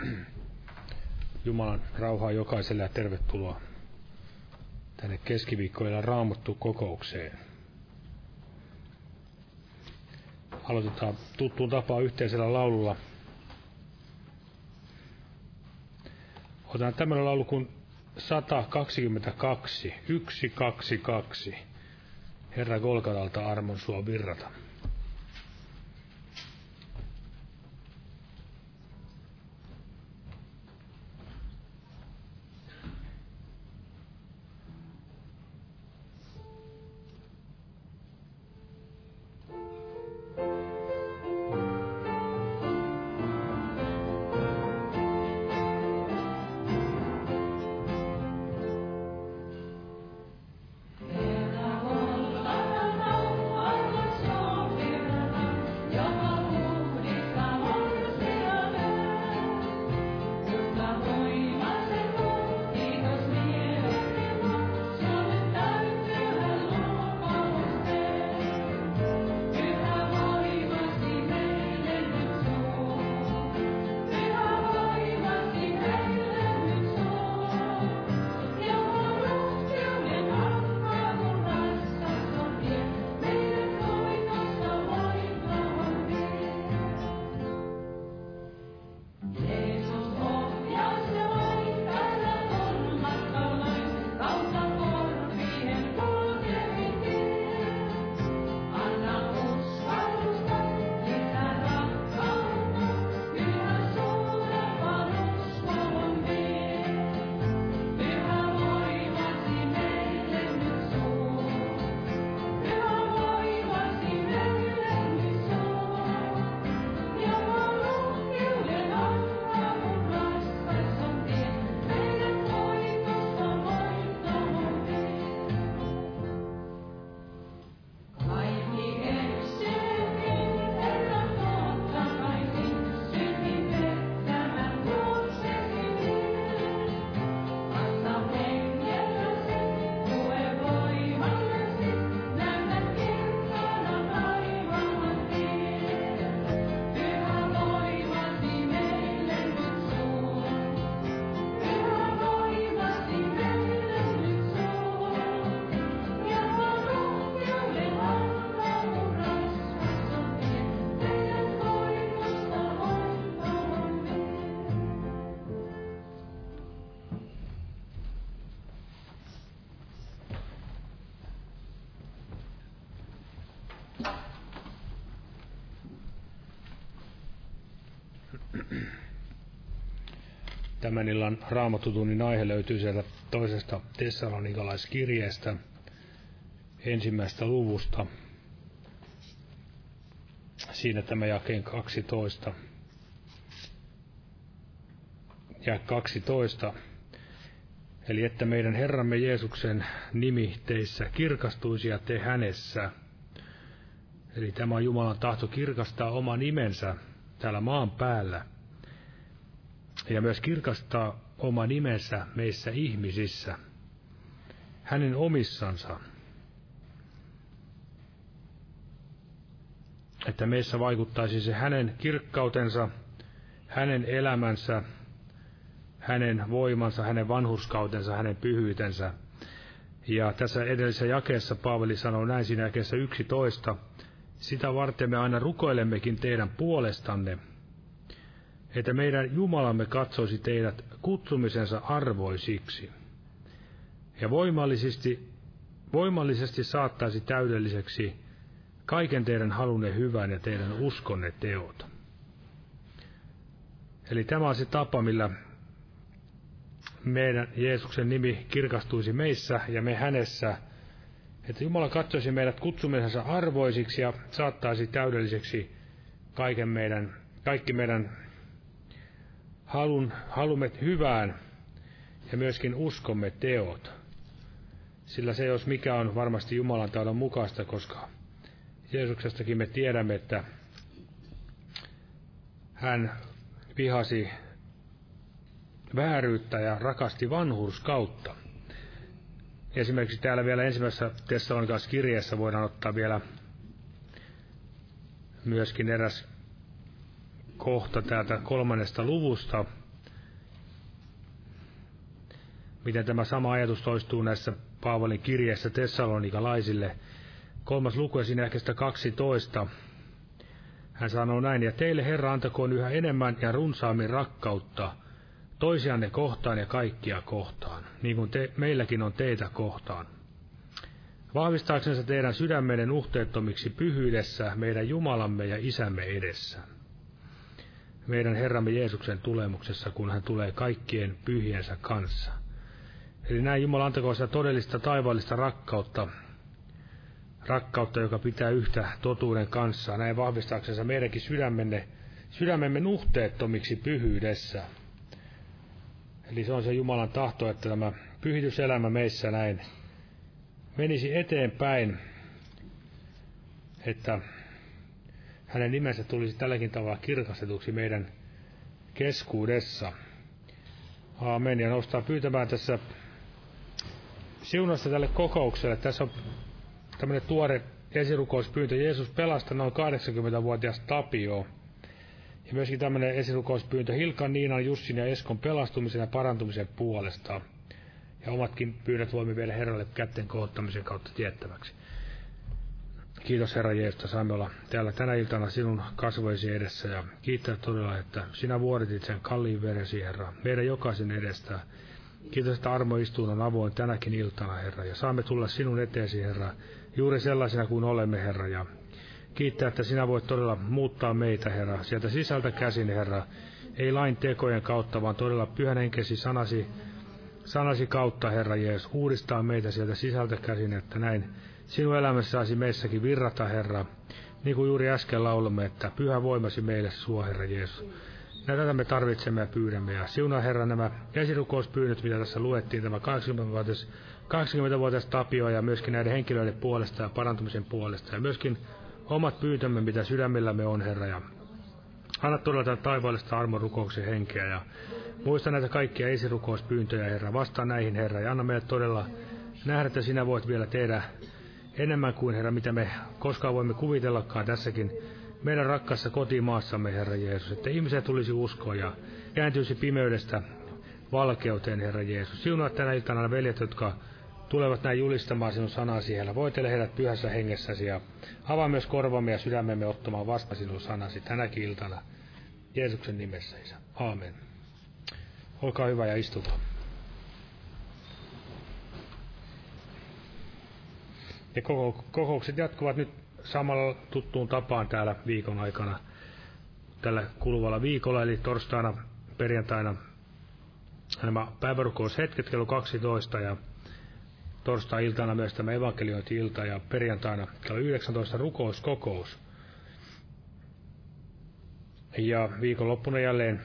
Jumalan rauhaa jokaiselle ja tervetuloa tänne keskiviikkoilla raamattu kokoukseen. Aloitetaan tuttuun tapaan yhteisellä laululla. Otetaan tämmöinen laulu kuin 122, 122. Herra Golgatalta armon sua virrata. Tämän illan raamatutunnin aihe löytyy sieltä toisesta tessalonikalaiskirjeestä, ensimmäistä luvusta. Siinä tämä jakeen 12. Ja 12. Eli että meidän Herramme Jeesuksen nimi teissä kirkastuisi ja te hänessä. Eli tämä on Jumalan tahto kirkastaa oma nimensä täällä maan päällä – ja myös kirkastaa oma nimensä meissä ihmisissä, hänen omissansa. Että meissä vaikuttaisi se hänen kirkkautensa, hänen elämänsä, hänen voimansa, hänen vanhurskautensa, hänen pyhyytensä. Ja tässä edellisessä jakeessa Paavali sanoo näin siinä jakeessa 11, sitä varten me aina rukoilemmekin teidän puolestanne, että meidän Jumalamme katsoisi teidät kutsumisensa arvoisiksi ja voimallisesti, voimallisesti saattaisi täydelliseksi kaiken teidän halunne hyvän ja teidän uskonne teot. Eli tämä on se tapa, millä meidän Jeesuksen nimi kirkastuisi meissä ja me hänessä, että Jumala katsoisi meidät kutsumisensa arvoisiksi ja saattaisi täydelliseksi kaiken meidän, kaikki meidän halun, halumme hyvään ja myöskin uskomme teot. Sillä se, jos mikä on varmasti Jumalan tahdon mukaista, koska Jeesuksestakin me tiedämme, että hän vihasi vääryyttä ja rakasti vanhurskautta. Esimerkiksi täällä vielä ensimmäisessä Tessalonikas kirjeessä voidaan ottaa vielä myöskin eräs kohta täältä kolmannesta luvusta, miten tämä sama ajatus toistuu näissä Paavalin kirjeessä Tessalonikalaisille. Kolmas luku ja siinä ehkä sitä 12. Hän sanoo näin, ja teille Herra antakoon yhä enemmän ja runsaammin rakkautta toisianne kohtaan ja kaikkia kohtaan, niin kuin te, meilläkin on teitä kohtaan. Vahvistaaksensa teidän sydämenen uhteettomiksi pyhyydessä meidän Jumalamme ja Isämme edessä. Meidän Herramme Jeesuksen tulemuksessa, kun hän tulee kaikkien pyhiensä kanssa. Eli näin Jumala antakoon sitä todellista taivaallista rakkautta, rakkautta, joka pitää yhtä totuuden kanssa, näin vahvistaaksensa meidänkin sydämenne, sydämemme nuhteettomiksi pyhyydessä. Eli se on se Jumalan tahto, että tämä pyhityselämä meissä näin menisi eteenpäin, että hänen nimensä tulisi tälläkin tavalla kirkastetuksi meidän keskuudessa. Aamen. Ja nostaa pyytämään tässä siunasta tälle kokoukselle. Tässä on tämmöinen tuore esirukouspyyntö. Jeesus pelasta noin 80-vuotias Tapio. Ja myöskin tämmöinen esirukouspyyntö Hilkan, Niinan, Jussin ja Eskon pelastumisen ja parantumisen puolesta. Ja omatkin pyynnöt voimme vielä Herralle kätten kohottamisen kautta tiettäväksi. Kiitos Herra Jeesus, että saamme olla täällä tänä iltana sinun kasvoisi edessä. Ja kiittää todella, että sinä vuoritit sen kalliin veresi, Herra, meidän jokaisen edestä. Kiitos, että armoistuun on avoin tänäkin iltana, Herra, ja saamme tulla sinun eteesi, Herra, juuri sellaisena kuin olemme, Herra, ja kiittää, että sinä voit todella muuttaa meitä, Herra, sieltä sisältä käsin, Herra, ei lain tekojen kautta, vaan todella pyhän henkesi sanasi, sanasi kautta, Herra Jeesus, uudistaa meitä sieltä sisältä käsin, että näin sinun elämässäsi meissäkin virrata, Herra, niin kuin juuri äsken laulamme, että pyhä voimasi meille suo, Herra Jeesus. Tätä me tarvitsemme ja pyydämme. Ja siunaa Herra nämä esirukouspyynnöt, mitä tässä luettiin, tämä 80-vuotias 20-vuotias Tapio ja myöskin näiden henkilöiden puolesta ja parantumisen puolesta. Ja myöskin omat pyyntömme, mitä sydämellämme on, Herra. Ja anna todella tätä taivaallista armon rukouksen henkeä. Ja muista näitä kaikkia esirukouspyyntöjä, Herra. Vastaa näihin, Herra. Ja anna meille todella nähdä, että sinä voit vielä tehdä enemmän kuin, Herra, mitä me koskaan voimme kuvitellakaan tässäkin meidän rakkaassa kotimaassamme, Herra Jeesus, että ihmiset tulisi uskoa ja kääntyisi pimeydestä valkeuteen, Herra Jeesus. Siunaa tänä iltana veljet, jotka tulevat näin julistamaan sinun sanasi siellä. Voitele heidät pyhässä hengessäsi ja avaa myös korvamme ja sydämemme ottamaan vasta sinun sanasi tänäkin iltana. Jeesuksen nimessä, Isä. Aamen. Olkaa hyvä ja istukaa. Ja kokoukset jatkuvat nyt samalla tuttuun tapaan täällä viikon aikana tällä kuluvalla viikolla, eli torstaina, perjantaina nämä päivärukoushetket kello 12 ja torstai-iltana myös tämä evankeliointi-ilta ja perjantaina kello 19 rukouskokous. Ja viikonloppuna jälleen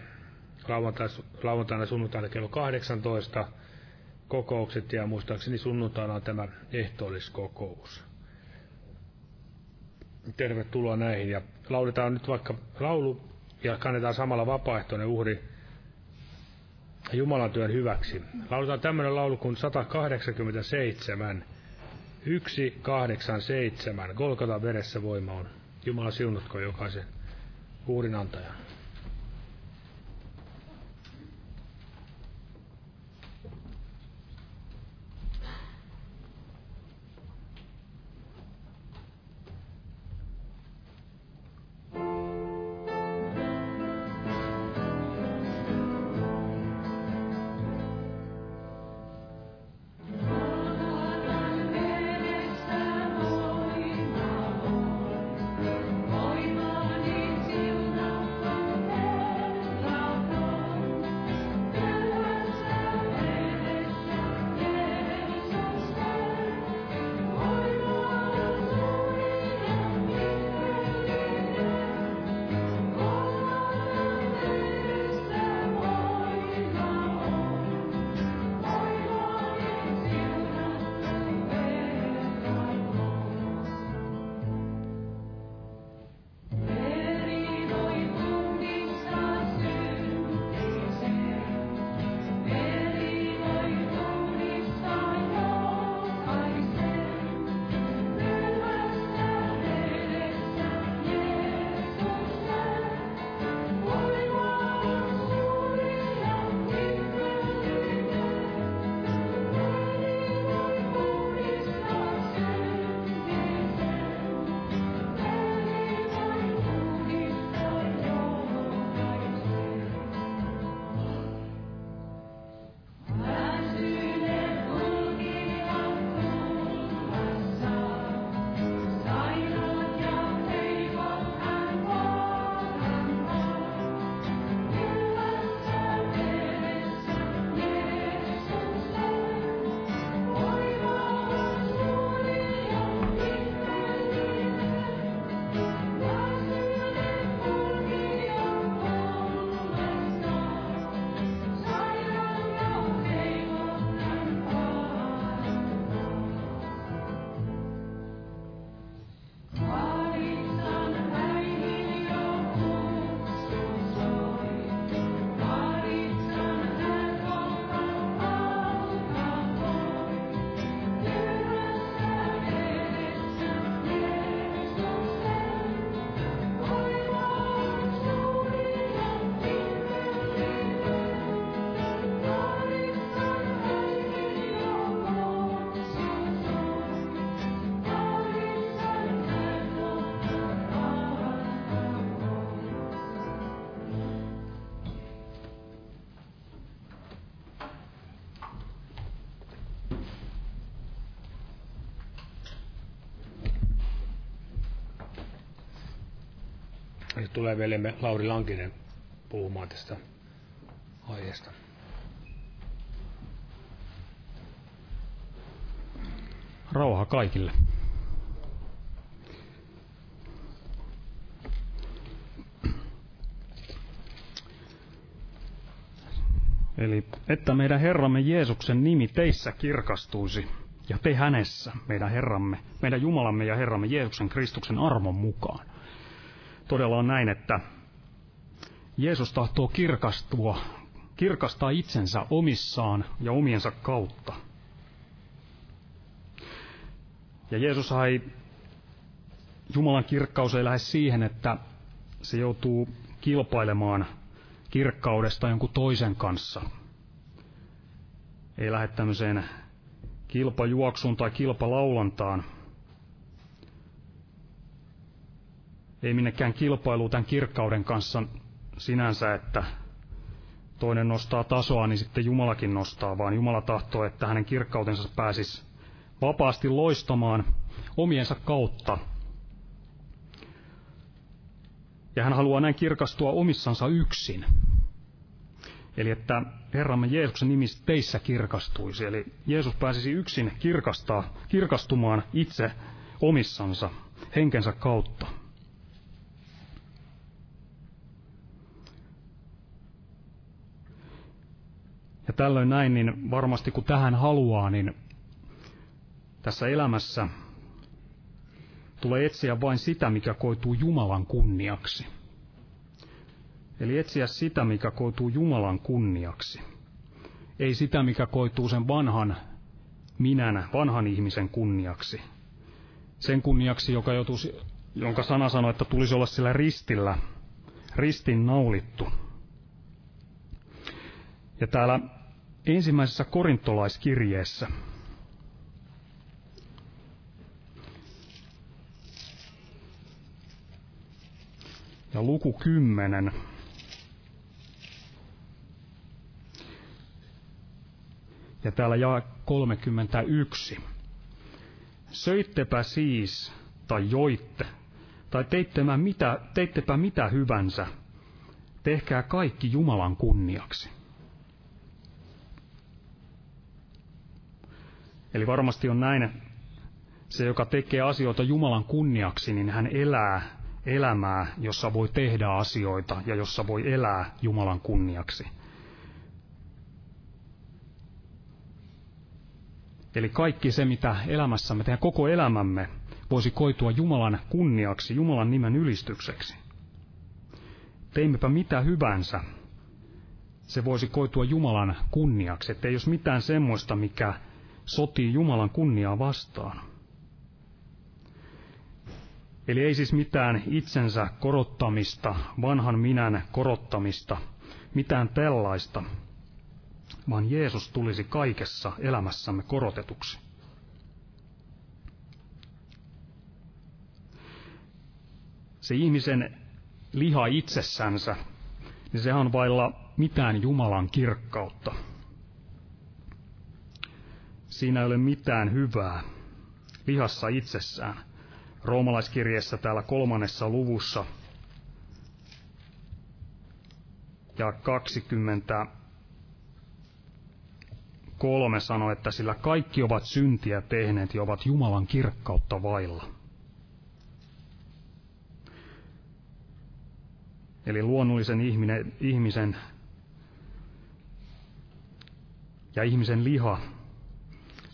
lauantaina, lauantaina sunnuntaina kello 18 kokoukset ja muistaakseni sunnuntaina on tämä ehtoolliskokous. Tervetuloa näihin ja lauletaan nyt vaikka laulu ja kannetaan samalla vapaaehtoinen uhri Jumalan työn hyväksi. Lauletaan tämmöinen laulu kuin 187. 187. Golgata veressä voima on. Jumala siunatko jokaisen uhrin antajan. Nyt tulee veljemme Lauri Lankinen puhumaan tästä aiheesta. Rauha kaikille. Eli että meidän Herramme Jeesuksen nimi teissä kirkastuisi, ja te hänessä, meidän Herramme, meidän Jumalamme ja Herramme Jeesuksen Kristuksen armon mukaan. Todella on näin, että Jeesus tahtoo kirkastua, kirkastaa itsensä omissaan ja omiensa kautta. Ja Jeesus ei, Jumalan kirkkaus ei lähde siihen, että se joutuu kilpailemaan kirkkaudesta jonkun toisen kanssa. Ei lähde tämmöiseen kilpajuoksuun tai kilpalaulantaan. Ei minnekään kilpailu tämän kirkkauden kanssa sinänsä, että toinen nostaa tasoa, niin sitten Jumalakin nostaa, vaan Jumala tahtoo, että hänen kirkkautensa pääsisi vapaasti loistamaan omiensa kautta. Ja hän haluaa näin kirkastua omissansa yksin. Eli että Herramme Jeesuksen nimissä teissä kirkastuisi. Eli Jeesus pääsisi yksin kirkastaa, kirkastumaan itse omissansa henkensä kautta. Ja tällöin näin, niin varmasti kun tähän haluaa, niin tässä elämässä tulee etsiä vain sitä, mikä koituu Jumalan kunniaksi. Eli etsiä sitä, mikä koituu Jumalan kunniaksi. Ei sitä, mikä koituu sen vanhan minänä, vanhan ihmisen kunniaksi. Sen kunniaksi, joka joutuisi, jonka sana sanoi, että tulisi olla sillä ristillä, ristin naulittu. Ja täällä ensimmäisessä korintolaiskirjeessä ja luku 10. Ja täällä jaa 31. Söittepä siis, tai joitte, tai teittepä mitä, teittepä mitä hyvänsä, tehkää kaikki Jumalan kunniaksi. Eli varmasti on näin, se joka tekee asioita Jumalan kunniaksi, niin hän elää elämää, jossa voi tehdä asioita ja jossa voi elää Jumalan kunniaksi. Eli kaikki se, mitä elämässämme tehdään, koko elämämme, voisi koitua Jumalan kunniaksi, Jumalan nimen ylistykseksi. Teimmepä mitä hyvänsä, se voisi koitua Jumalan kunniaksi, ettei jos mitään semmoista, mikä sotii Jumalan kunniaa vastaan. Eli ei siis mitään itsensä korottamista, vanhan minän korottamista, mitään tällaista, vaan Jeesus tulisi kaikessa elämässämme korotetuksi. Se ihmisen liha itsessänsä, niin sehän on vailla mitään Jumalan kirkkautta. Siinä ei ole mitään hyvää lihassa itsessään roomalaiskirjeessä täällä kolmannessa luvussa ja 23 sanoi, että sillä kaikki ovat syntiä tehneet ja ovat Jumalan kirkkautta vailla. Eli luonnollisen ihminen, ihmisen ja ihmisen liha,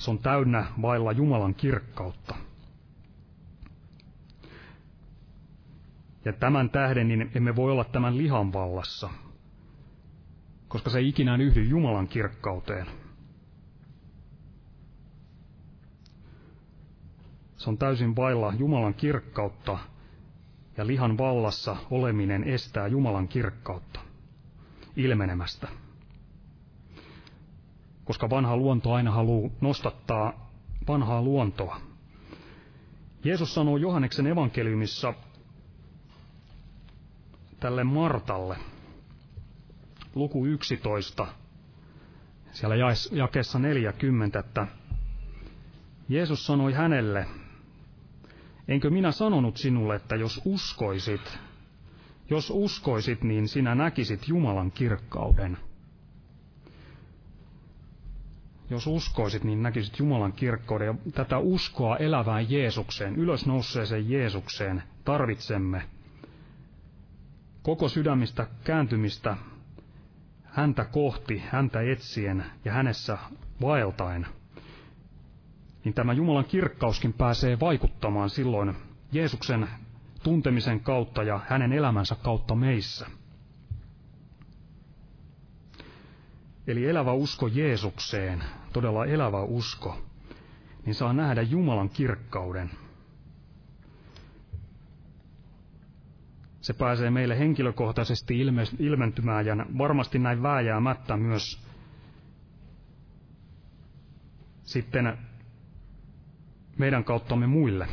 se on täynnä vailla Jumalan kirkkautta. Ja tämän tähden niin emme voi olla tämän lihan vallassa, koska se ei ikinä yhdy Jumalan kirkkauteen. Se on täysin vailla Jumalan kirkkautta, ja lihan vallassa oleminen estää Jumalan kirkkautta ilmenemästä. Koska vanha luonto aina haluaa nostattaa vanhaa luontoa. Jeesus sanoo Johanneksen evankeliumissa tälle Martalle. Luku 11, siellä jakessa 40, että Jeesus sanoi hänelle, enkö minä sanonut sinulle, että jos uskoisit, Jos uskoisit, niin sinä näkisit Jumalan kirkkauden. Jos uskoisit, niin näkisit Jumalan kirkkauden. Ja tätä uskoa elävään Jeesukseen, ylösnousseeseen Jeesukseen tarvitsemme koko sydämistä kääntymistä häntä kohti, häntä etsien ja hänessä vaeltaen, niin tämä Jumalan kirkkauskin pääsee vaikuttamaan silloin Jeesuksen tuntemisen kautta ja hänen elämänsä kautta meissä. Eli elävä usko Jeesukseen, todella elävä usko, niin saa nähdä Jumalan kirkkauden – se pääsee meille henkilökohtaisesti ilme, ilmentymään ja varmasti näin vääjäämättä myös sitten meidän kauttamme muille.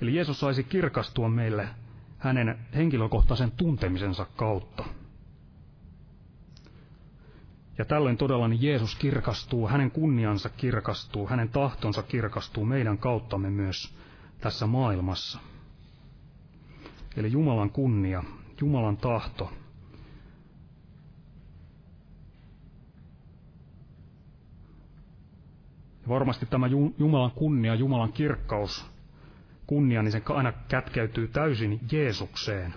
Eli Jeesus saisi kirkastua meille hänen henkilökohtaisen tuntemisensa kautta. Ja tällöin todella niin Jeesus kirkastuu, hänen kunniansa kirkastuu, hänen tahtonsa kirkastuu meidän kauttamme myös tässä maailmassa. Eli Jumalan kunnia, Jumalan tahto. Ja varmasti tämä Jumalan kunnia, Jumalan kirkkaus, kunnia, niin se aina kätkeytyy täysin Jeesukseen.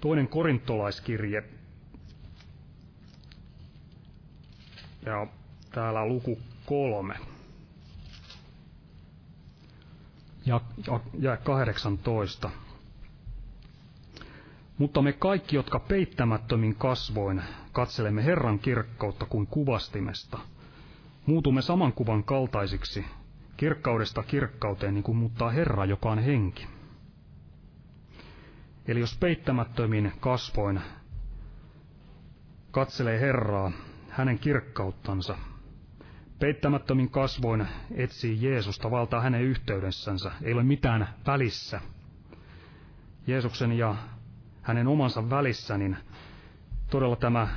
Toinen korintolaiskirje. Ja täällä luku kolme. ja, ja, ja 18. Mutta me kaikki, jotka peittämättömin kasvoin katselemme Herran kirkkautta kuin kuvastimesta, muutumme saman kuvan kaltaisiksi, kirkkaudesta kirkkauteen, niin kuin muuttaa Herra, joka on henki. Eli jos peittämättömin kasvoin katselee Herraa, hänen kirkkauttansa, Peittämättömin kasvoin etsii Jeesusta, valtaa hänen yhteydessänsä. Ei ole mitään välissä. Jeesuksen ja hänen omansa välissä, niin todella tämä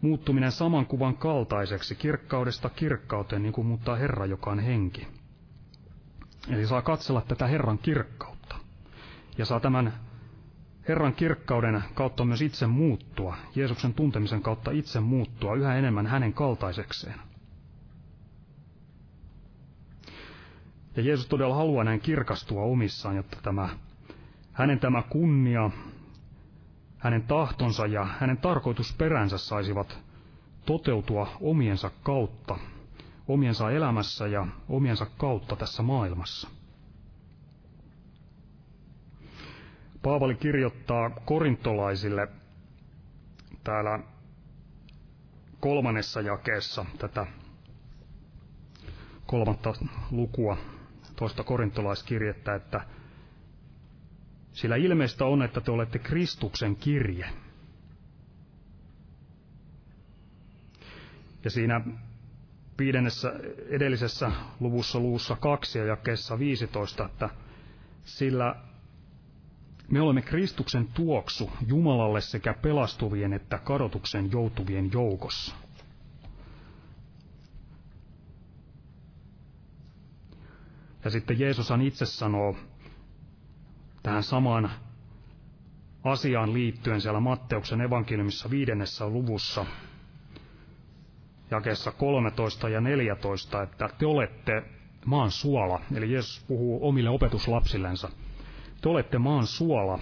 muuttuminen saman kuvan kaltaiseksi, kirkkaudesta kirkkauteen, niin kuin muuttaa Herra, joka on henki. Eli saa katsella tätä Herran kirkkautta. Ja saa tämän Herran kirkkauden kautta myös itse muuttua, Jeesuksen tuntemisen kautta itse muuttua yhä enemmän hänen kaltaisekseen. Ja Jeesus todella haluaa näin kirkastua omissaan, jotta tämä, hänen tämä kunnia, hänen tahtonsa ja hänen tarkoitusperänsä saisivat toteutua omiensa kautta, omiensa elämässä ja omiensa kautta tässä maailmassa. Paavali kirjoittaa korintolaisille täällä kolmannessa jakeessa tätä kolmatta lukua toista korintolaiskirjettä, että sillä ilmeistä on, että te olette Kristuksen kirje. Ja siinä viidennessä edellisessä luvussa luussa kaksi ja jakeessa 15, että sillä me olemme Kristuksen tuoksu Jumalalle sekä pelastuvien että kadotuksen joutuvien joukossa. Ja sitten Jeesushan itse sanoo tähän samaan asiaan liittyen siellä Matteuksen evankeliumissa viidennessä luvussa, jakeessa 13 ja 14, että te olette maan suola. Eli Jeesus puhuu omille opetuslapsillensa – te olette maan suola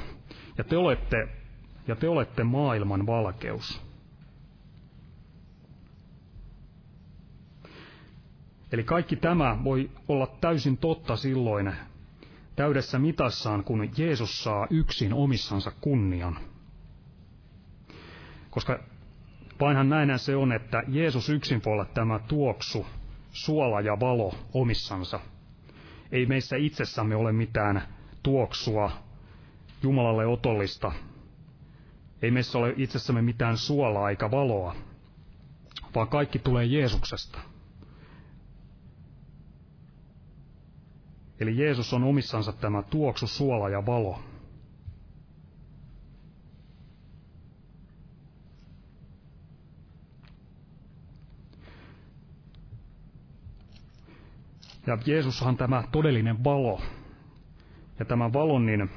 ja te olette, ja te olette maailman valkeus. Eli kaikki tämä voi olla täysin totta silloin täydessä mitassaan, kun Jeesus saa yksin omissansa kunnian. Koska vainhan näinhän se on, että Jeesus yksin voi olla tämä tuoksu, suola ja valo omissansa. Ei meissä itsessämme ole mitään tuoksua, Jumalalle otollista. Ei meissä ole itsessämme mitään suolaa eikä valoa, vaan kaikki tulee Jeesuksesta. Eli Jeesus on omissansa tämä tuoksu, suola ja valo. Ja Jeesushan tämä todellinen valo. Ja tämä valon niin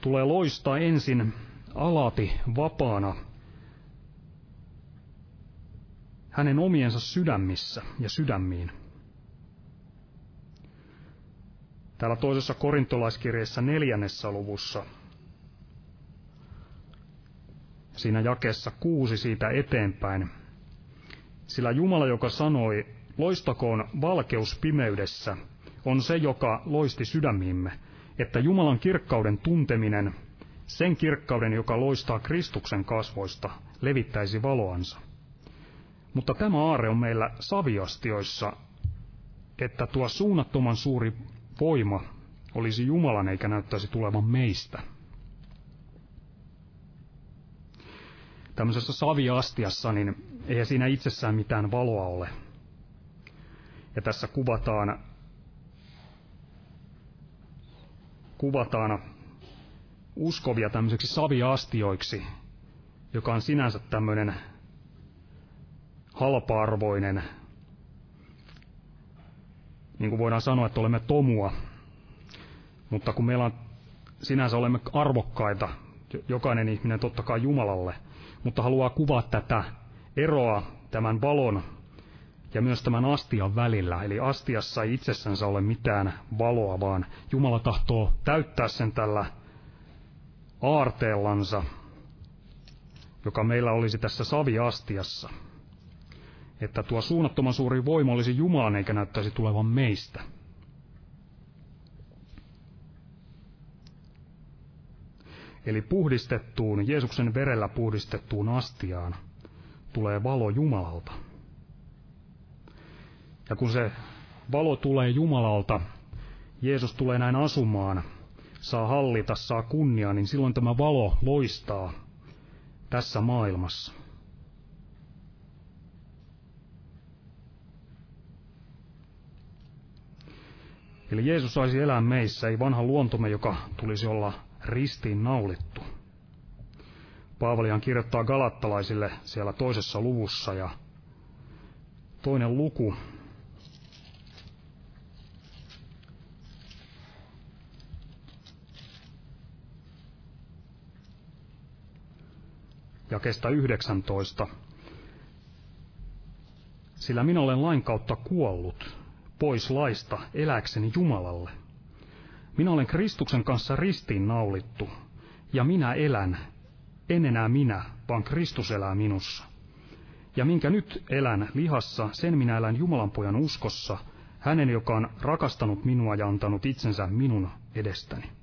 tulee loistaa ensin alati vapaana hänen omiensa sydämissä ja sydämiin. Täällä toisessa korintolaiskirjeessä neljännessä luvussa, siinä jakessa kuusi siitä eteenpäin, sillä Jumala, joka sanoi, loistakoon valkeus pimeydessä, on se, joka loisti sydämiimme, että Jumalan kirkkauden tunteminen, sen kirkkauden, joka loistaa Kristuksen kasvoista, levittäisi valoansa. Mutta tämä aare on meillä saviastioissa, että tuo suunnattoman suuri voima olisi Jumalan eikä näyttäisi tulevan meistä. Tämmöisessä saviastiassa, niin ei siinä itsessään mitään valoa ole. Ja tässä kuvataan, kuvataan uskovia tämmöiseksi saviastioiksi, joka on sinänsä tämmöinen halpa-arvoinen, niin kuin voidaan sanoa, että olemme tomua. Mutta kun meillä on, sinänsä olemme arvokkaita, jokainen ihminen totta kai Jumalalle, mutta haluaa kuvaa tätä eroa tämän valon ja myös tämän astian välillä. Eli astiassa ei itsessänsä ole mitään valoa, vaan Jumala tahtoo täyttää sen tällä aarteellansa, joka meillä olisi tässä saviastiassa että tuo suunnattoman suuri voima olisi Jumalan eikä näyttäisi tulevan meistä. Eli puhdistettuun, Jeesuksen verellä puhdistettuun astiaan tulee valo Jumalalta. Ja kun se valo tulee Jumalalta, Jeesus tulee näin asumaan, saa hallita, saa kunnia, niin silloin tämä valo loistaa tässä maailmassa. Eli Jeesus saisi elää meissä, ei vanha luontomme, joka tulisi olla ristiin naulittu. Paavalihan kirjoittaa galattalaisille siellä toisessa luvussa ja toinen luku, jakesta 19. Sillä minä olen lain kautta kuollut, pois laista eläkseni Jumalalle. Minä olen Kristuksen kanssa ristiin naulittu, ja minä elän, en enää minä, vaan Kristus elää minussa. Ja minkä nyt elän lihassa, sen minä elän Jumalan pojan uskossa, hänen, joka on rakastanut minua ja antanut itsensä minun edestäni.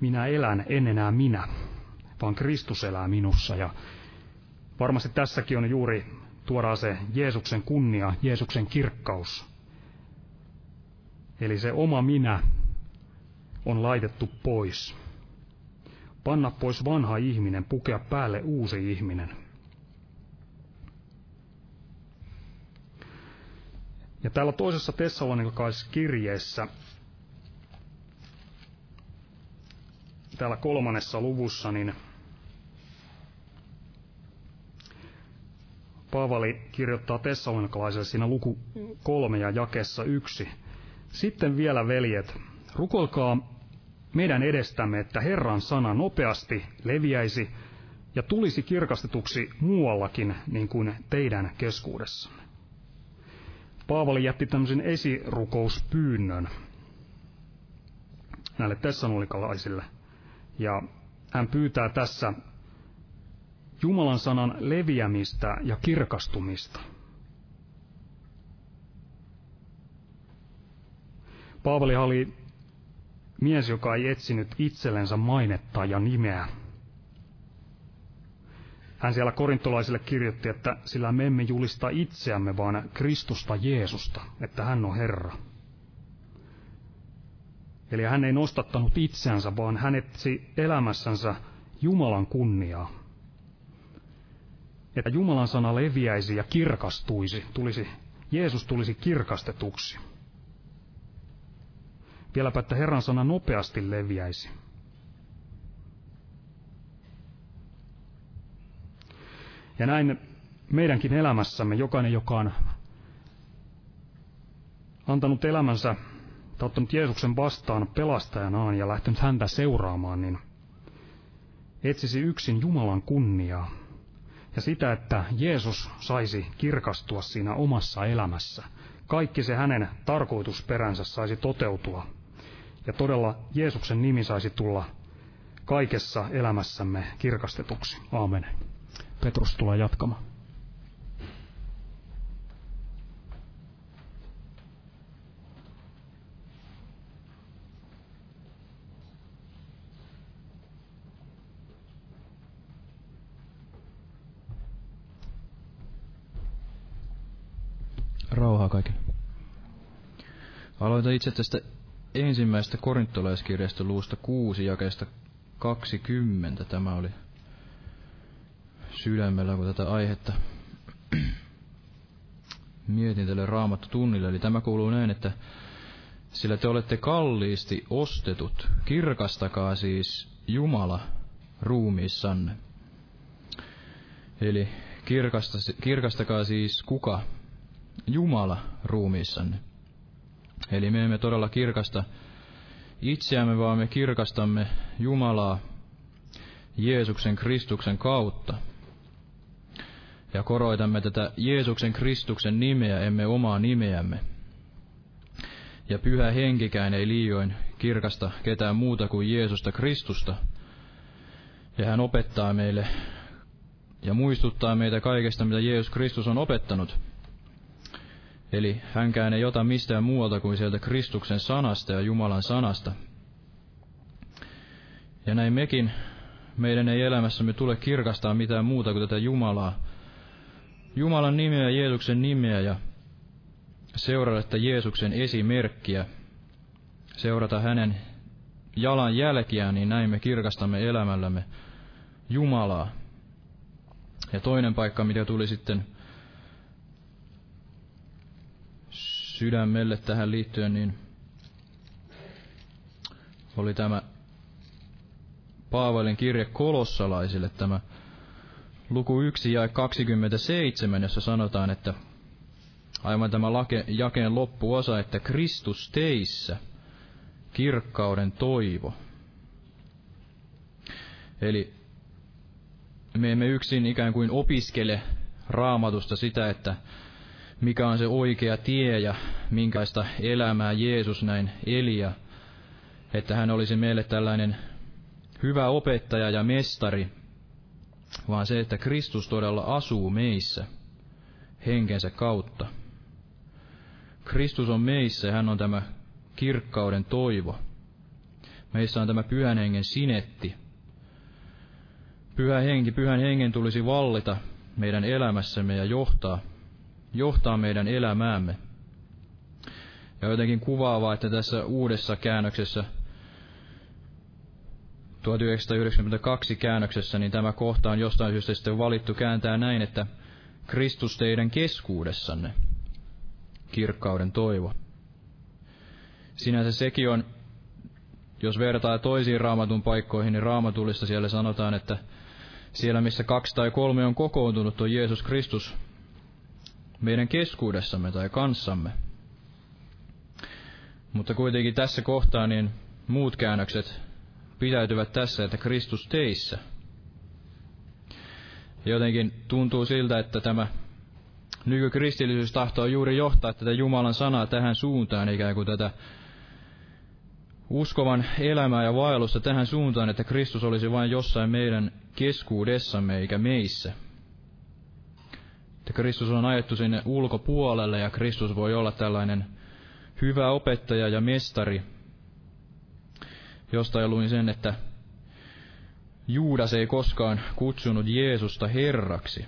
Minä elän, en enää minä, vaan Kristus elää minussa. Ja varmasti tässäkin on juuri tuodaan se Jeesuksen kunnia, Jeesuksen kirkkaus. Eli se oma minä on laitettu pois. Panna pois vanha ihminen, pukea päälle uusi ihminen. Ja täällä toisessa Tessalonikalaiskirjeessä, täällä kolmannessa luvussa, niin Paavali kirjoittaa Tessalonikalaiselle siinä luku kolme ja jakessa yksi. Sitten vielä, veljet, rukoilkaa meidän edestämme, että Herran sana nopeasti leviäisi ja tulisi kirkastetuksi muuallakin niin kuin teidän keskuudessanne. Paavali jätti tämmöisen esirukouspyynnön näille tessanolikalaisille. Ja hän pyytää tässä Jumalan sanan leviämistä ja kirkastumista. Paavali oli mies, joka ei etsinyt itsellensä mainetta ja nimeä. Hän siellä korintolaisille kirjoitti, että sillä me emme julista itseämme, vaan Kristusta Jeesusta, että hän on Herra. Eli hän ei nostattanut itseänsä, vaan hän etsi elämässänsä Jumalan kunniaa että Jumalan sana leviäisi ja kirkastuisi, tulisi, Jeesus tulisi kirkastetuksi. Vieläpä, että Herran sana nopeasti leviäisi. Ja näin meidänkin elämässämme, jokainen, joka on antanut elämänsä tai ottanut Jeesuksen vastaan pelastajanaan ja lähtenyt häntä seuraamaan, niin etsisi yksin Jumalan kunniaa ja sitä, että Jeesus saisi kirkastua siinä omassa elämässä. Kaikki se hänen tarkoitusperänsä saisi toteutua. Ja todella Jeesuksen nimi saisi tulla kaikessa elämässämme kirkastetuksi. Aamen. Petrus tulee jatkamaan. Rauhaa kaikille. Aloitan itse tästä ensimmäisestä korintolaiskirjasta luusta 6 jakeesta 20. Tämä oli sydämellä, kun tätä aihetta mietin tälle raamattu tunnille. Eli tämä kuuluu näin, että sillä te olette kalliisti ostetut. Kirkastakaa siis Jumala ruumiissanne. Eli kirkastakaa siis kuka Jumala ruumiissanne. Eli me emme todella kirkasta itseämme, vaan me kirkastamme Jumalaa Jeesuksen Kristuksen kautta. Ja koroitamme tätä Jeesuksen Kristuksen nimeä, emme omaa nimeämme. Ja pyhä henkikään ei liioin kirkasta ketään muuta kuin Jeesusta Kristusta. Ja hän opettaa meille ja muistuttaa meitä kaikesta, mitä Jeesus Kristus on opettanut. Eli hänkään ei ota mistään muualta kuin sieltä Kristuksen sanasta ja Jumalan sanasta. Ja näin mekin, meidän ei elämässämme tule kirkastaa mitään muuta kuin tätä Jumalaa. Jumalan nimeä ja Jeesuksen nimeä ja seurata tätä Jeesuksen esimerkkiä, seurata hänen jalan jälkiään, niin näin me kirkastamme elämällämme Jumalaa. Ja toinen paikka, mitä tuli sitten sydämelle tähän liittyen, niin oli tämä Paavalin kirje kolossalaisille, tämä luku 1 ja 27, jossa sanotaan, että aivan tämä lake, jakeen loppuosa, että Kristus teissä, kirkkauden toivo. Eli me emme yksin ikään kuin opiskele raamatusta sitä, että mikä on se oikea tie ja minkälaista elämää Jeesus näin eli ja että hän olisi meille tällainen hyvä opettaja ja mestari, vaan se, että Kristus todella asuu meissä henkensä kautta. Kristus on meissä, hän on tämä kirkkauden toivo. Meissä on tämä pyhän hengen sinetti. Pyhä henki, pyhän hengen tulisi vallita meidän elämässämme ja johtaa johtaa meidän elämäämme. Ja jotenkin kuvaavaa, että tässä uudessa käännöksessä, 1992 käännöksessä, niin tämä kohta on jostain syystä sitten valittu kääntää näin, että Kristus teidän keskuudessanne, kirkkauden toivo. Sinänsä sekin on, jos vertaa toisiin raamatun paikkoihin, niin raamatullista siellä sanotaan, että siellä missä kaksi tai kolme on kokoontunut, on Jeesus Kristus meidän keskuudessamme tai kanssamme. Mutta kuitenkin tässä kohtaa niin muut käännökset pitäytyvät tässä, että Kristus teissä. Jotenkin tuntuu siltä, että tämä nykykristillisyys tahtoo juuri johtaa tätä Jumalan sanaa tähän suuntaan, ikään kuin tätä uskovan elämää ja vaellusta tähän suuntaan, että Kristus olisi vain jossain meidän keskuudessamme eikä meissä – että Kristus on ajettu sinne ulkopuolelle ja Kristus voi olla tällainen hyvä opettaja ja mestari. Jostain luin sen, että Juudas ei koskaan kutsunut Jeesusta Herraksi.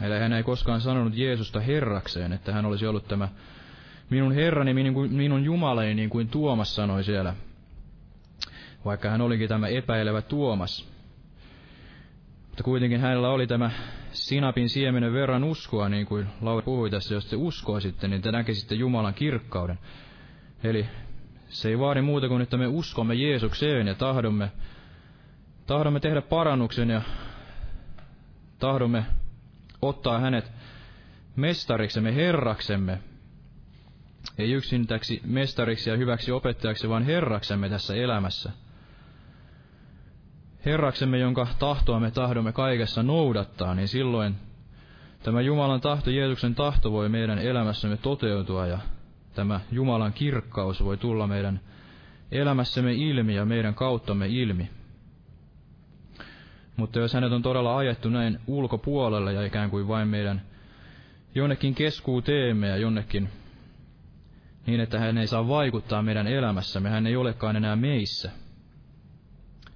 Eli hän ei koskaan sanonut Jeesusta Herrakseen, että hän olisi ollut tämä minun Herrani, minun, minun Jumalani, niin kuin Tuomas sanoi siellä. Vaikka hän olikin tämä epäilevä Tuomas. Mutta kuitenkin hänellä oli tämä sinapin siemenen verran uskoa, niin kuin Lauri puhui tässä, jos te uskoisitte, niin te näkisitte Jumalan kirkkauden. Eli se ei vaadi muuta kuin, että me uskomme Jeesukseen ja tahdomme, tahdomme tehdä parannuksen ja tahdomme ottaa hänet mestariksemme, herraksemme, ei yksin täksi mestariksi ja hyväksi opettajaksi, vaan herraksemme tässä elämässä. Herraksemme, jonka tahtoa me tahdomme kaikessa noudattaa, niin silloin tämä Jumalan tahto, Jeesuksen tahto voi meidän elämässämme toteutua ja tämä Jumalan kirkkaus voi tulla meidän elämässämme ilmi ja meidän kauttamme ilmi. Mutta jos hänet on todella ajettu näin ulkopuolelle ja ikään kuin vain meidän jonnekin keskuuteemme ja jonnekin niin, että hän ei saa vaikuttaa meidän elämässämme, hän ei olekaan enää meissä.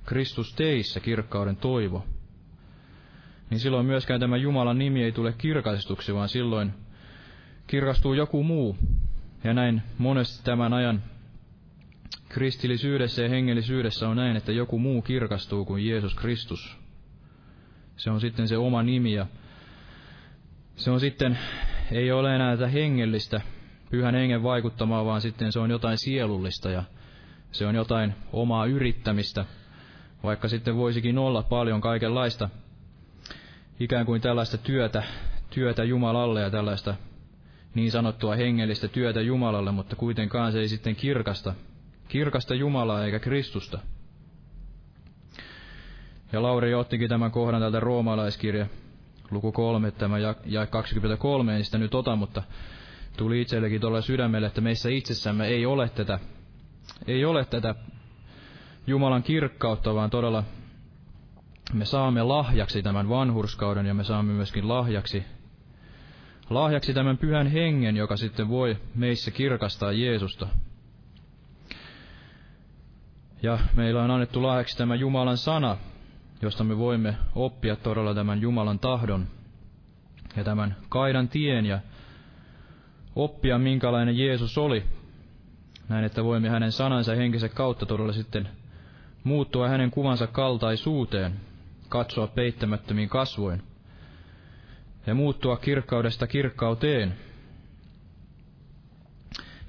Kristus teissä, kirkkauden toivo. Niin silloin myöskään tämä Jumalan nimi ei tule kirkastuksi, vaan silloin kirkastuu joku muu. Ja näin monesti tämän ajan kristillisyydessä ja hengellisyydessä on näin, että joku muu kirkastuu kuin Jeesus Kristus. Se on sitten se oma nimi ja se on sitten, ei ole enää tätä hengellistä, pyhän hengen vaikuttamaa, vaan sitten se on jotain sielullista ja se on jotain omaa yrittämistä, vaikka sitten voisikin olla paljon kaikenlaista ikään kuin tällaista työtä, työtä Jumalalle ja tällaista niin sanottua hengellistä työtä Jumalalle, mutta kuitenkaan se ei sitten kirkasta, kirkasta Jumalaa eikä Kristusta. Ja Lauri ottikin tämän kohdan täältä roomalaiskirja, luku 3, tämä ja 23, en sitä nyt ota, mutta tuli itsellekin tuolla sydämelle, että meissä itsessämme ei ole tätä, ei ole tätä Jumalan kirkkautta, vaan todella me saamme lahjaksi tämän vanhurskauden ja me saamme myöskin lahjaksi, lahjaksi tämän pyhän hengen, joka sitten voi meissä kirkastaa Jeesusta. Ja meillä on annettu lahjaksi tämä Jumalan sana, josta me voimme oppia todella tämän Jumalan tahdon ja tämän kaidan tien ja oppia, minkälainen Jeesus oli. Näin, että voimme hänen sanansa ja kautta todella sitten muuttua hänen kuvansa kaltaisuuteen, katsoa peittämättömiin kasvoin ja muuttua kirkkaudesta kirkkauteen.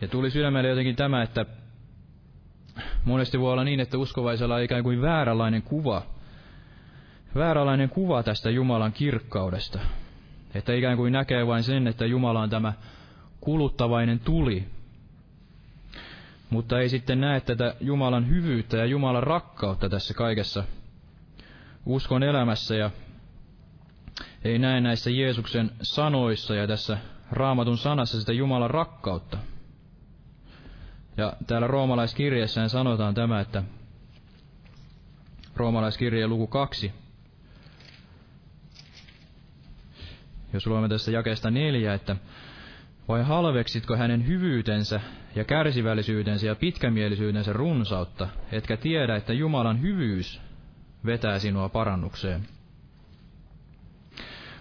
Ja tuli sydämelle jotenkin tämä, että monesti voi olla niin, että uskovaisella on ikään kuin vääränlainen kuva, vääränlainen kuva tästä Jumalan kirkkaudesta. Että ikään kuin näkee vain sen, että Jumala on tämä kuluttavainen tuli, mutta ei sitten näe tätä Jumalan hyvyyttä ja Jumalan rakkautta tässä kaikessa uskon elämässä ja ei näe näissä Jeesuksen sanoissa ja tässä raamatun sanassa sitä Jumalan rakkautta. Ja täällä roomalaiskirjeessään sanotaan tämä, että roomalaiskirje luku kaksi, jos luemme tässä jakeesta neljä, että vai halveksitko hänen hyvyytensä ja kärsivällisyytensä ja pitkämielisyytensä runsautta, etkä tiedä, että Jumalan hyvyys vetää sinua parannukseen?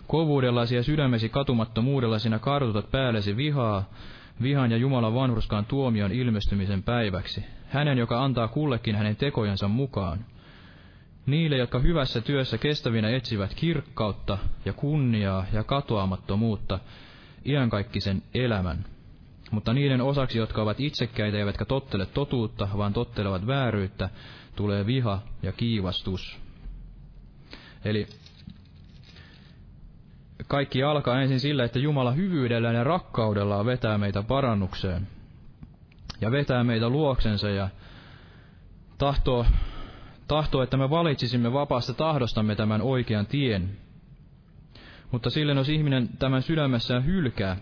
Kovuudellasi ja sydämesi katumattomuudella sinä kartutat päällesi vihaa, vihan ja Jumalan vanhurskaan tuomion ilmestymisen päiväksi, hänen, joka antaa kullekin hänen tekojensa mukaan. Niille, jotka hyvässä työssä kestävinä etsivät kirkkautta ja kunniaa ja katoamattomuutta, iankaikkisen elämän. Mutta niiden osaksi, jotka ovat itsekkäitä eivätkä tottele totuutta, vaan tottelevat vääryyttä, tulee viha ja kiivastus. Eli kaikki alkaa ensin sillä, että Jumala hyvyydellä ja rakkaudellaan vetää meitä parannukseen. Ja vetää meitä luoksensa ja tahtoo, tahtoo, että me valitsisimme vapaasta tahdostamme tämän oikean tien, mutta silloin jos ihminen tämän sydämessään hylkää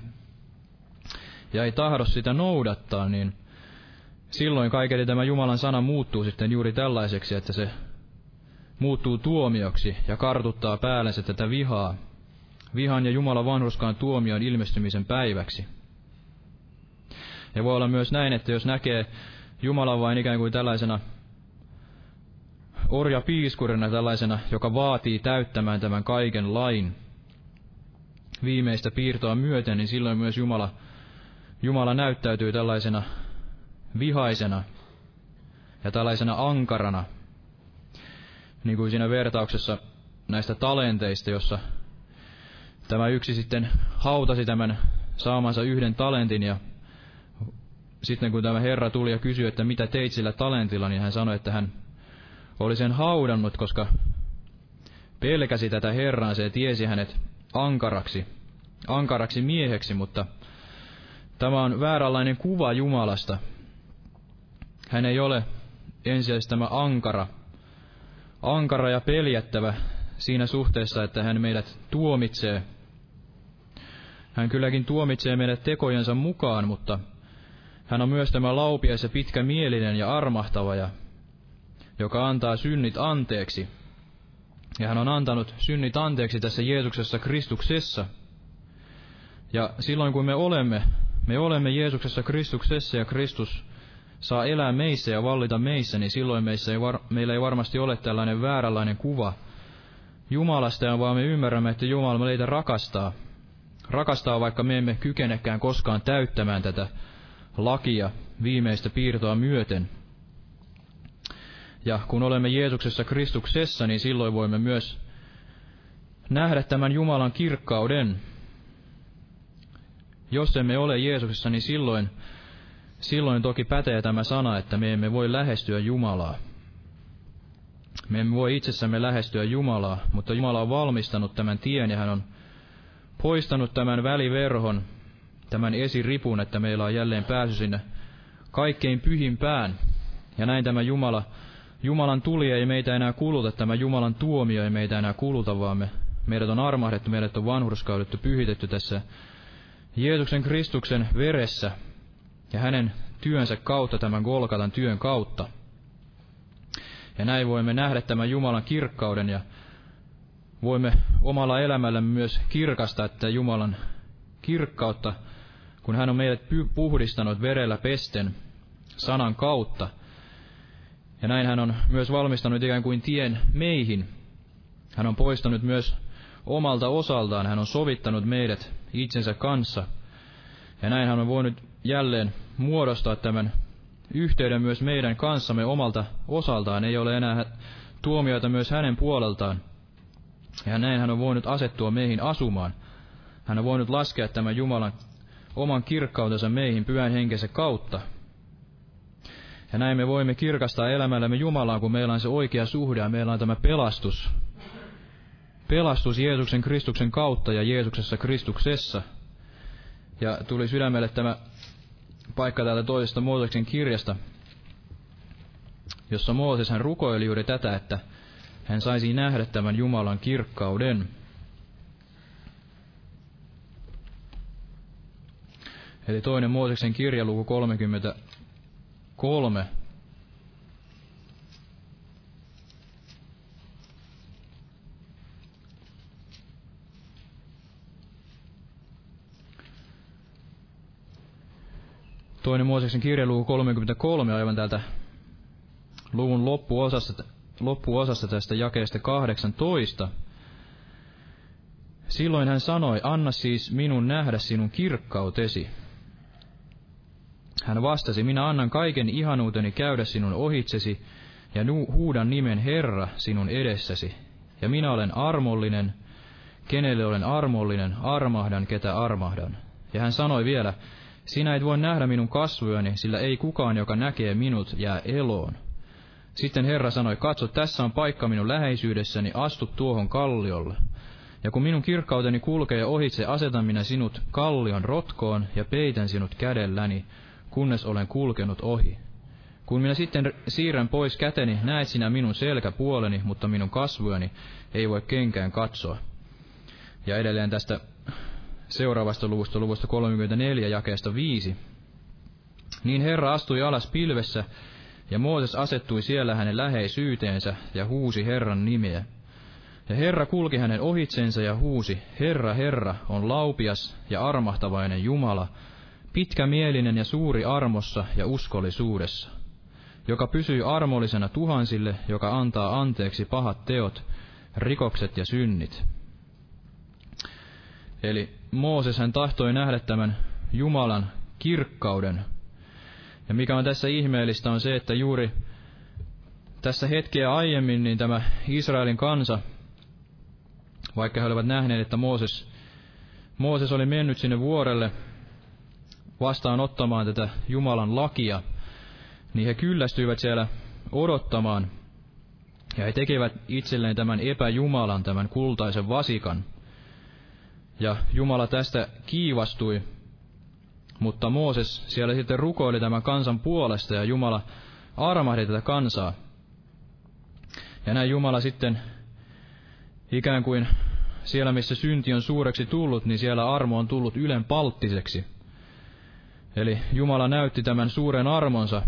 ja ei tahdo sitä noudattaa, niin silloin kaikille tämä Jumalan sana muuttuu sitten juuri tällaiseksi, että se muuttuu tuomioksi ja kartuttaa päällensä tätä vihaa, vihan ja Jumalan vanhuskaan tuomion ilmestymisen päiväksi. Ja voi olla myös näin, että jos näkee Jumalan vain ikään kuin tällaisena orja piiskurina tällaisena, joka vaatii täyttämään tämän kaiken lain, viimeistä piirtoa myöten, niin silloin myös Jumala, Jumala näyttäytyy tällaisena vihaisena ja tällaisena ankarana, niin kuin siinä vertauksessa näistä talenteista, jossa tämä yksi sitten hautasi tämän saamansa yhden talentin ja sitten kun tämä herra tuli ja kysyi, että mitä teit sillä talentilla, niin hän sanoi, että hän oli sen haudannut, koska pelkäsi tätä herraansa ja tiesi hänet ankaraksi, ankaraksi mieheksi, mutta tämä on vääränlainen kuva Jumalasta. Hän ei ole ensisijaisesti tämä ankara, ankara ja peljättävä siinä suhteessa, että hän meidät tuomitsee. Hän kylläkin tuomitsee meidät tekojensa mukaan, mutta hän on myös tämä laupias ja pitkämielinen ja armahtava, ja, joka antaa synnit anteeksi. Ja hän on antanut synnit anteeksi tässä Jeesuksessa Kristuksessa. Ja silloin kun me olemme, me olemme Jeesuksessa Kristuksessa ja Kristus saa elää meissä ja vallita meissä, niin silloin meissä ei var, meillä ei varmasti ole tällainen vääränlainen kuva Jumalasta, vaan me ymmärrämme, että Jumala meitä rakastaa. Rakastaa, vaikka me emme kykenekään koskaan täyttämään tätä lakia viimeistä piirtoa myöten. Ja kun olemme Jeesuksessa Kristuksessa, niin silloin voimme myös nähdä tämän Jumalan kirkkauden. Jos emme ole Jeesuksessa, niin silloin, silloin toki pätee tämä sana, että me emme voi lähestyä Jumalaa. Me emme voi itsessämme lähestyä Jumalaa, mutta Jumala on valmistanut tämän tien ja hän on poistanut tämän väliverhon, tämän esiripun, että meillä on jälleen pääsy sinne kaikkein pyhimpään. Ja näin tämä Jumala, Jumalan tuli ei meitä enää kuluta, tämä Jumalan tuomio ei meitä enää kuluta, vaan me, meidät on armahdettu, meidät on vanhurskaudettu, pyhitetty tässä Jeesuksen Kristuksen veressä ja hänen työnsä kautta, tämän Golgatan työn kautta. Ja näin voimme nähdä tämän Jumalan kirkkauden ja voimme omalla elämällämme myös kirkastaa että Jumalan kirkkautta, kun hän on meidät puhdistanut verellä pesten sanan kautta. Ja näin hän on myös valmistanut ikään kuin tien meihin. Hän on poistanut myös omalta osaltaan, hän on sovittanut meidät itsensä kanssa. Ja näin hän on voinut jälleen muodostaa tämän yhteyden myös meidän kanssamme omalta osaltaan. Ei ole enää tuomioita myös hänen puoleltaan. Ja näin hän on voinut asettua meihin asumaan. Hän on voinut laskea tämän Jumalan oman kirkkautensa meihin pyhän henkensä kautta. Ja näin me voimme kirkastaa elämällämme Jumalaan, kun meillä on se oikea suhde ja meillä on tämä pelastus. Pelastus Jeesuksen Kristuksen kautta ja Jeesuksessa Kristuksessa. Ja tuli sydämelle tämä paikka täältä toisesta Mooseksen kirjasta, jossa Mooses hän rukoili juuri tätä, että hän saisi nähdä tämän Jumalan kirkkauden. Eli toinen Mooseksen kirja, luku 33. Toinen Mooseksen kirja, luku 33, aivan täältä luvun loppuosasta, loppuosasta tästä jakeesta 18. Silloin hän sanoi, anna siis minun nähdä sinun kirkkautesi. Hän vastasi, minä annan kaiken ihanuuteni käydä sinun ohitsesi ja huudan nimen Herra sinun edessäsi. Ja minä olen armollinen, kenelle olen armollinen, armahdan, ketä armahdan. Ja hän sanoi vielä, sinä et voi nähdä minun kasvojani, sillä ei kukaan, joka näkee minut, jää eloon. Sitten Herra sanoi, katso, tässä on paikka minun läheisyydessäni, astu tuohon kalliolle. Ja kun minun kirkkauteni kulkee ohitse, asetan minä sinut kallion rotkoon ja peitän sinut kädelläni, kunnes olen kulkenut ohi. Kun minä sitten siirrän pois käteni, näet sinä minun selkäpuoleni, mutta minun kasvojani ei voi kenkään katsoa. Ja edelleen tästä seuraavasta luvusta, luvusta 34, jakeesta 5. Niin Herra astui alas pilvessä, ja Mooses asettui siellä hänen läheisyyteensä ja huusi Herran nimeä. Ja Herra kulki hänen ohitsensa ja huusi, Herra, Herra, on laupias ja armahtavainen Jumala, pitkämielinen ja suuri armossa ja uskollisuudessa, joka pysyy armollisena tuhansille, joka antaa anteeksi pahat teot, rikokset ja synnit. Eli Mooses hän tahtoi nähdä tämän Jumalan kirkkauden. Ja mikä on tässä ihmeellistä on se, että juuri tässä hetkeä aiemmin niin tämä Israelin kansa, vaikka he olivat nähneet, että Mooses, Mooses oli mennyt sinne vuorelle vastaan ottamaan tätä Jumalan lakia, niin he kyllästyivät siellä odottamaan, ja he tekevät itselleen tämän epäjumalan, tämän kultaisen vasikan – Ja Jumala tästä kiivastui, mutta Mooses siellä sitten rukoili tämän kansan puolesta ja Jumala armahdi tätä kansaa. Ja näin Jumala sitten ikään kuin siellä, missä synti on suureksi tullut, niin siellä armo on tullut ylen palttiseksi. Eli Jumala näytti tämän suuren armonsa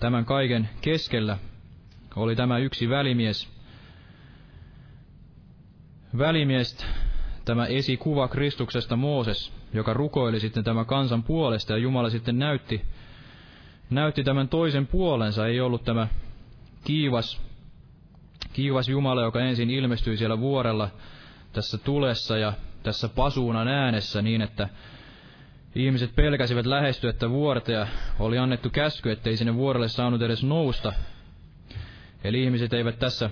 tämän kaiken keskellä. Oli tämä yksi välimies. Välimies, tämä esikuva Kristuksesta Mooses, joka rukoili sitten tämän kansan puolesta, ja Jumala sitten näytti, näytti tämän toisen puolensa. Ei ollut tämä kiivas, kiivas Jumala, joka ensin ilmestyi siellä vuorella tässä tulessa ja tässä pasuunan äänessä niin, että ihmiset pelkäsivät lähestyä tätä vuorta ja oli annettu käsky, ettei sinne vuorelle saanut edes nousta. Eli ihmiset eivät tässä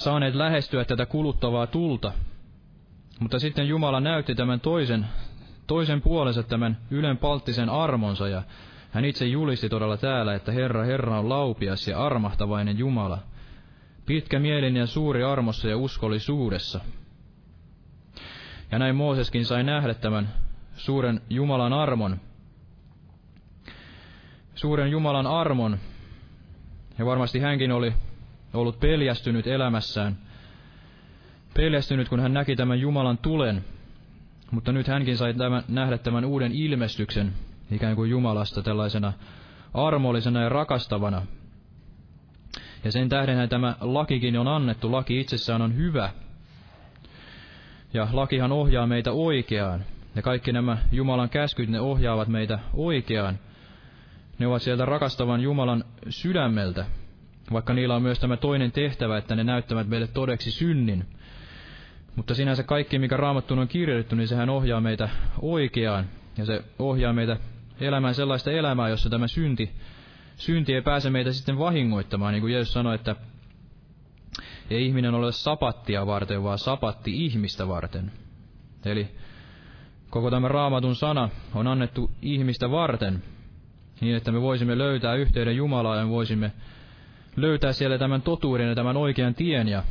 saaneet lähestyä tätä kuluttavaa tulta. Mutta sitten Jumala näytti tämän toisen, toisen puolensa tämän ylenpalttisen armonsa ja hän itse julisti todella täällä, että Herra, Herra on laupias ja armahtavainen Jumala, pitkä mielin ja suuri armossa ja uskollisuudessa. Ja näin Mooseskin sai nähdä tämän suuren Jumalan armon. Suuren Jumalan armon. Ja varmasti hänkin oli ollut peljästynyt elämässään. Peljästynyt, kun hän näki tämän Jumalan tulen. Mutta nyt hänkin sai tämän, nähdä tämän uuden ilmestyksen, ikään kuin Jumalasta tällaisena armollisena ja rakastavana. Ja sen tähden tämä lakikin on annettu. Laki itsessään on hyvä. Ja lakihan ohjaa meitä oikeaan. Ja kaikki nämä Jumalan käskyt, ne ohjaavat meitä oikeaan. Ne ovat sieltä rakastavan Jumalan sydämeltä, vaikka niillä on myös tämä toinen tehtävä, että ne näyttävät meille todeksi synnin. Mutta sinänsä kaikki, mikä raamattuun on kirjoitettu, niin sehän ohjaa meitä oikeaan. Ja se ohjaa meitä elämään sellaista elämää, jossa tämä synti, synti ei pääse meitä sitten vahingoittamaan. Niin kuin Jeesus sanoi, että ei ihminen ole sapattia varten, vaan sapatti ihmistä varten. Eli koko tämä raamatun sana on annettu ihmistä varten, niin että me voisimme löytää yhteyden Jumalaan ja me voisimme löytää siellä tämän totuuden ja tämän oikean tien ja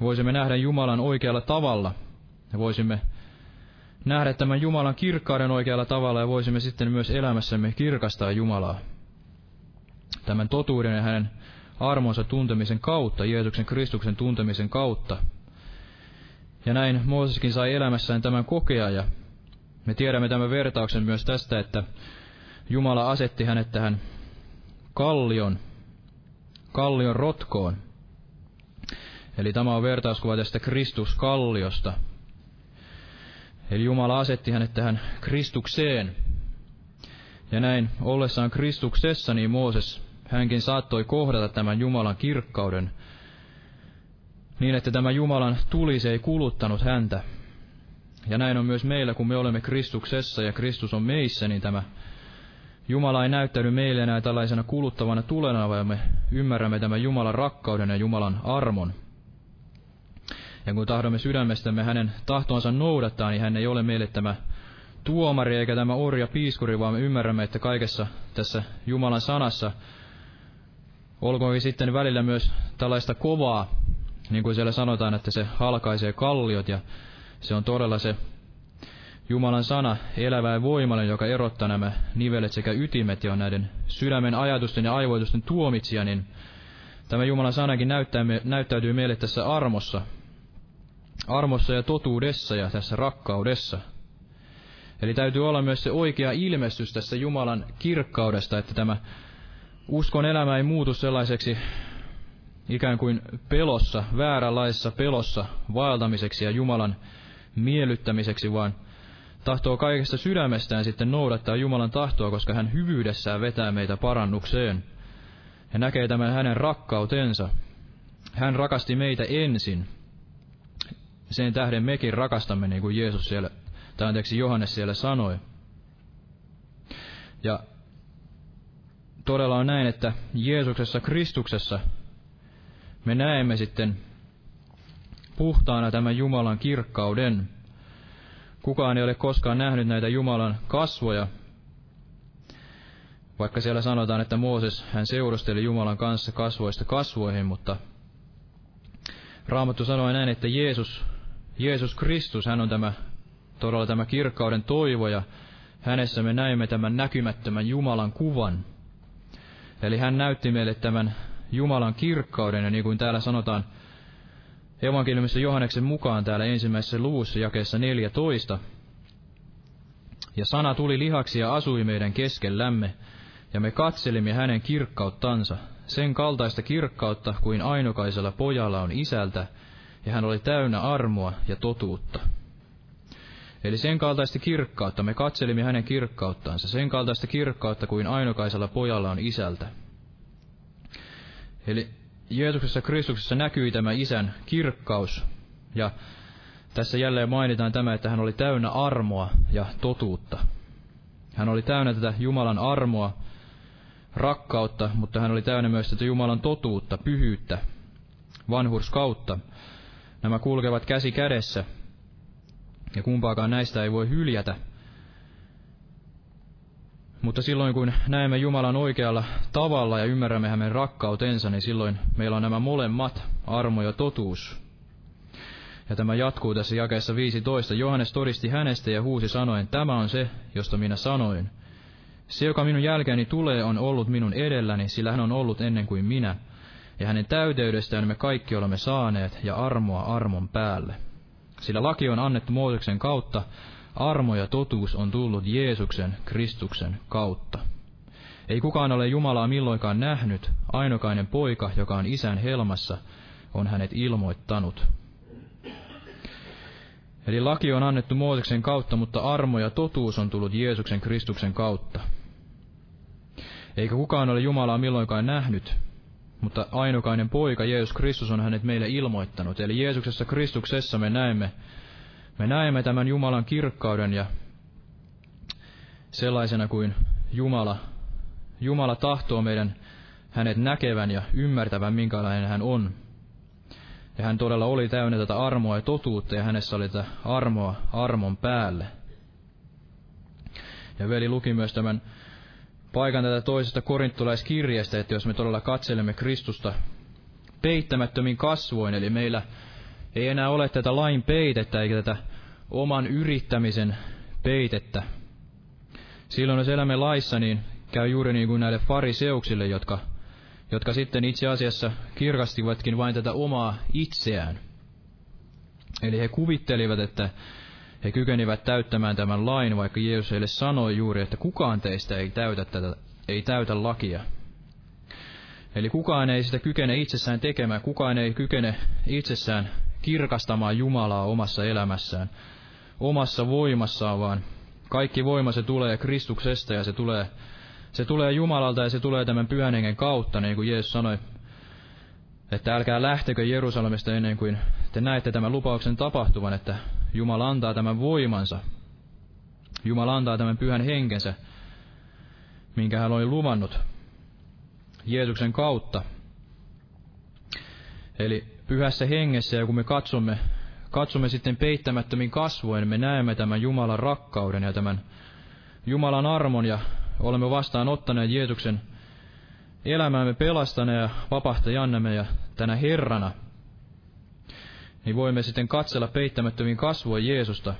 voisimme nähdä Jumalan oikealla tavalla. Ja voisimme nähdä tämän Jumalan kirkkauden oikealla tavalla ja voisimme sitten myös elämässämme kirkastaa Jumalaa. Tämän totuuden ja hänen armonsa tuntemisen kautta, Jeesuksen Kristuksen tuntemisen kautta. Ja näin Mooseskin sai elämässään tämän kokea ja me tiedämme tämän vertauksen myös tästä, että Jumala asetti hänet tähän kallion, kallion rotkoon. Eli tämä on vertauskuva tästä Kristuskalliosta. Eli Jumala asetti hänet tähän Kristukseen. Ja näin ollessaan Kristuksessa, niin Mooses, hänkin saattoi kohdata tämän Jumalan kirkkauden, niin että tämä Jumalan tuli se ei kuluttanut häntä. Ja näin on myös meillä, kun me olemme Kristuksessa ja Kristus on meissä, niin tämä Jumala ei näyttäydy meille enää tällaisena kuluttavana tulena, vaan me ymmärrämme tämän Jumalan rakkauden ja Jumalan armon. Ja kun tahdomme sydämestämme hänen tahtonsa noudattaa, niin hän ei ole meille tämä tuomari eikä tämä orja piiskuri, vaan me ymmärrämme, että kaikessa tässä Jumalan sanassa, olkoonkin sitten välillä myös tällaista kovaa, niin kuin siellä sanotaan, että se halkaisee kalliot ja se on todella se Jumalan sana, elävä ja voimallinen, joka erottaa nämä nivelet sekä ytimet ja näiden sydämen ajatusten ja aivoitusten tuomitsija, niin tämä Jumalan sanakin näyttäytyy meille tässä armossa, armossa ja totuudessa ja tässä rakkaudessa. Eli täytyy olla myös se oikea ilmestys tässä Jumalan kirkkaudesta, että tämä uskon elämä ei muutu sellaiseksi ikään kuin pelossa, vääränlaisessa pelossa vaeltamiseksi ja Jumalan miellyttämiseksi, vaan tahtoo kaikesta sydämestään sitten noudattaa Jumalan tahtoa, koska hän hyvyydessään vetää meitä parannukseen. Ja näkee tämän hänen rakkautensa. Hän rakasti meitä ensin. Sen tähden mekin rakastamme, niin kuin Jeesus siellä, tai anteeksi Johannes siellä sanoi. Ja todella on näin, että Jeesuksessa, Kristuksessa, me näemme sitten puhtaana tämän Jumalan kirkkauden. Kukaan ei ole koskaan nähnyt näitä Jumalan kasvoja, vaikka siellä sanotaan, että Mooses hän seurusteli Jumalan kanssa kasvoista kasvoihin, mutta Raamattu sanoi näin, että Jeesus, Jeesus Kristus, hän on tämä, todella tämä kirkkauden toivo ja hänessä me näemme tämän näkymättömän Jumalan kuvan. Eli hän näytti meille tämän Jumalan kirkkauden, ja niin kuin täällä sanotaan evankeliumissa Johanneksen mukaan täällä ensimmäisessä luvussa jakeessa 14, ja sana tuli lihaksi ja asui meidän keskellämme, ja me katselimme hänen kirkkauttansa, sen kaltaista kirkkautta kuin ainokaisella pojalla on isältä, ja hän oli täynnä armoa ja totuutta. Eli sen kaltaista kirkkautta, me katselimme hänen kirkkauttansa, sen kaltaista kirkkautta kuin ainokaisella pojalla on isältä. Eli Jeesuksessa Kristuksessa näkyi tämä isän kirkkaus, ja tässä jälleen mainitaan tämä, että hän oli täynnä armoa ja totuutta. Hän oli täynnä tätä Jumalan armoa, rakkautta, mutta hän oli täynnä myös tätä Jumalan totuutta, pyhyyttä, vanhurskautta. Nämä kulkevat käsi kädessä, ja kumpaakaan näistä ei voi hyljätä. Mutta silloin kun näemme Jumalan oikealla tavalla ja ymmärrämme hänen rakkautensa, niin silloin meillä on nämä molemmat, armo ja totuus. Ja tämä jatkuu tässä jakeessa 15. Johannes todisti hänestä ja huusi sanoen, tämä on se, josta minä sanoin. Se, joka minun jälkeeni tulee, on ollut minun edelläni, sillä hän on ollut ennen kuin minä. Ja hänen täyteydestään me kaikki olemme saaneet, ja armoa armon päälle. Sillä laki on annettu Mooseksen kautta, armo ja totuus on tullut Jeesuksen, Kristuksen kautta. Ei kukaan ole Jumalaa milloinkaan nähnyt, ainokainen poika, joka on isän helmassa, on hänet ilmoittanut. Eli laki on annettu Mooseksen kautta, mutta armo ja totuus on tullut Jeesuksen Kristuksen kautta. Eikä kukaan ole Jumalaa milloinkaan nähnyt, mutta ainokainen poika Jeesus Kristus on hänet meille ilmoittanut. Eli Jeesuksessa Kristuksessa me näemme, me näemme tämän Jumalan kirkkauden ja sellaisena kuin Jumala, Jumala tahtoo meidän hänet näkevän ja ymmärtävän, minkälainen hän on. Ja hän todella oli täynnä tätä armoa ja totuutta, ja hänessä oli tätä armoa armon päälle. Ja veli luki myös tämän paikan tätä toisesta korintolaiskirjeestä, että jos me todella katselemme Kristusta peittämättömin kasvoin, eli meillä ei enää ole tätä lain peitettä eikä tätä oman yrittämisen peitettä. Silloin jos elämme laissa, niin käy juuri niin kuin näille fariseuksille, jotka, jotka sitten itse asiassa kirkastivatkin vain tätä omaa itseään. Eli he kuvittelivat, että he kykenivät täyttämään tämän lain, vaikka Jeesus heille sanoi juuri, että kukaan teistä ei täytä, tätä, ei täytä lakia. Eli kukaan ei sitä kykene itsessään tekemään, kukaan ei kykene itsessään kirkastamaan Jumalaa omassa elämässään, omassa voimassaan, vaan kaikki voima se tulee Kristuksesta ja se tulee, se tulee Jumalalta ja se tulee tämän pyhän hengen kautta, niin kuin Jeesus sanoi, että älkää lähtekö Jerusalemista ennen kuin te näette tämän lupauksen tapahtuvan, että Jumala antaa tämän voimansa. Jumala antaa tämän pyhän henkensä, minkä hän oli luvannut Jeesuksen kautta. Eli pyhässä hengessä, ja kun me katsomme, katsomme sitten peittämättömin kasvoin, me näemme tämän Jumalan rakkauden ja tämän Jumalan armon, ja olemme vastaanottaneet Jeesuksen elämäämme pelastana ja vapahtajannemme ja tänä Herrana – niin voimme sitten katsella peittämättömiin kasvua Jeesusta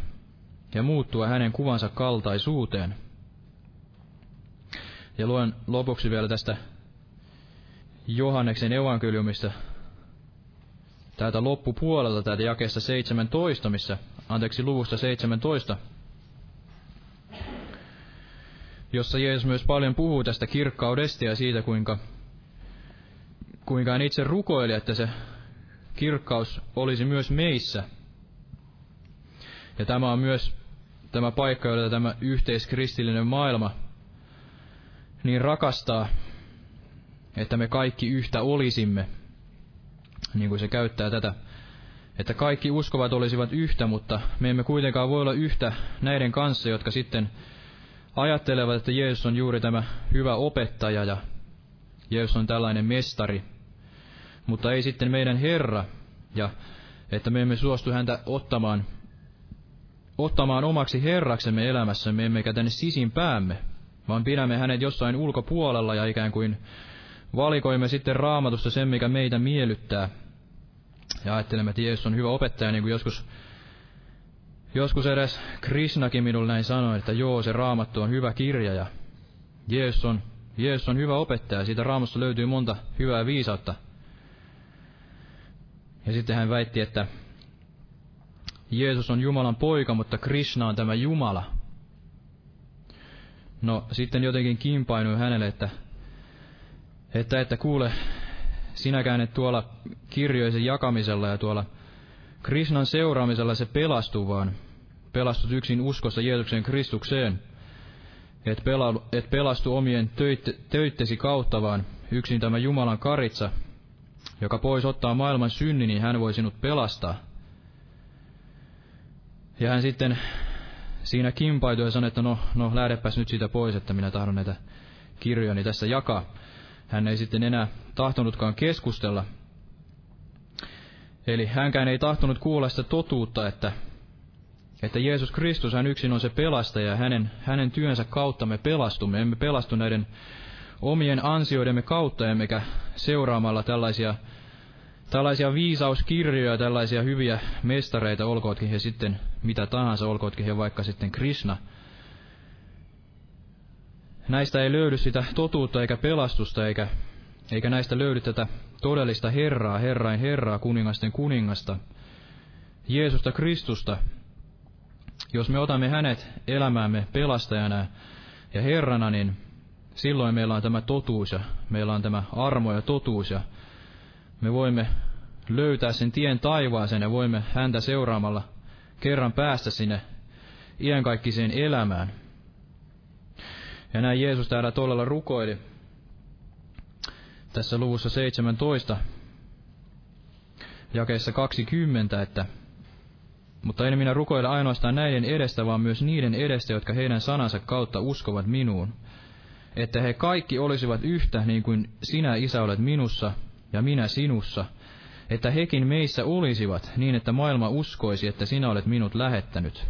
ja muuttua hänen kuvansa kaltaisuuteen. Ja luen lopuksi vielä tästä Johanneksen evankeliumista täältä loppupuolelta, täältä jakeesta 17, missä, anteeksi, luvusta 17, jossa Jeesus myös paljon puhuu tästä kirkkaudesta ja siitä, kuinka, kuinka hän itse rukoili, että se kirkkaus olisi myös meissä. Ja tämä on myös tämä paikka, jota tämä yhteiskristillinen maailma niin rakastaa, että me kaikki yhtä olisimme, niin kuin se käyttää tätä, että kaikki uskovat olisivat yhtä, mutta me emme kuitenkaan voi olla yhtä näiden kanssa, jotka sitten ajattelevat, että Jeesus on juuri tämä hyvä opettaja ja Jeesus on tällainen mestari, mutta ei sitten meidän Herra, ja että me emme suostu häntä ottamaan, ottamaan omaksi Herraksemme elämässämme, emmekä tänne sisimpäämme, vaan pidämme hänet jossain ulkopuolella ja ikään kuin valikoimme sitten raamatusta sen, mikä meitä miellyttää. Ja ajattelemme, että Jeesus on hyvä opettaja, niin kuin joskus Joskus edes Krishnakin minulle näin sanoi, että joo, se raamattu on hyvä kirja ja Jeesus on, Jeesus on hyvä opettaja. Siitä raamasta löytyy monta hyvää viisautta. Ja sitten hän väitti, että Jeesus on Jumalan poika, mutta Krishna on tämä Jumala. No sitten jotenkin kimpainui hänelle, että, että, että kuule, sinäkään et tuolla kirjoisen jakamisella ja tuolla Krishnan seuraamisella se pelastuu, vaan pelastut yksin uskossa Jeesuksen Kristukseen. Et, pela, et pelastu omien töitte, töittesi kautta, vaan yksin tämä Jumalan karitsa, joka pois ottaa maailman synni, niin hän voi sinut pelastaa. Ja hän sitten siinä kimpaitui ja sanoi, että no, no lähdepäs nyt siitä pois, että minä tahdon näitä kirjojani tässä jakaa. Hän ei sitten enää tahtonutkaan keskustella. Eli hänkään ei tahtonut kuulla sitä totuutta, että, että Jeesus Kristus, hän yksin on se pelastaja ja hänen, hänen työnsä kautta me pelastumme. Emme pelastu näiden omien ansioidemme kautta, emmekä seuraamalla tällaisia, tällaisia viisauskirjoja, tällaisia hyviä mestareita, olkootkin he sitten mitä tahansa, olkootkin he vaikka sitten Krishna. Näistä ei löydy sitä totuutta eikä pelastusta, eikä, eikä näistä löydy tätä todellista Herraa, Herrain Herraa, kuningasten kuningasta, Jeesusta Kristusta. Jos me otamme hänet elämäämme pelastajana ja Herrana, niin silloin meillä on tämä totuus ja meillä on tämä armo ja totuus ja me voimme löytää sen tien taivaaseen ja voimme häntä seuraamalla kerran päästä sinne iänkaikkiseen elämään. Ja näin Jeesus täällä todella rukoili tässä luvussa 17, jakeessa 20, että mutta en minä rukoile ainoastaan näiden edestä, vaan myös niiden edestä, jotka heidän sanansa kautta uskovat minuun, että he kaikki olisivat yhtä niin kuin sinä, Isä, olet minussa ja minä sinussa, että hekin meissä olisivat niin, että maailma uskoisi, että sinä olet minut lähettänyt.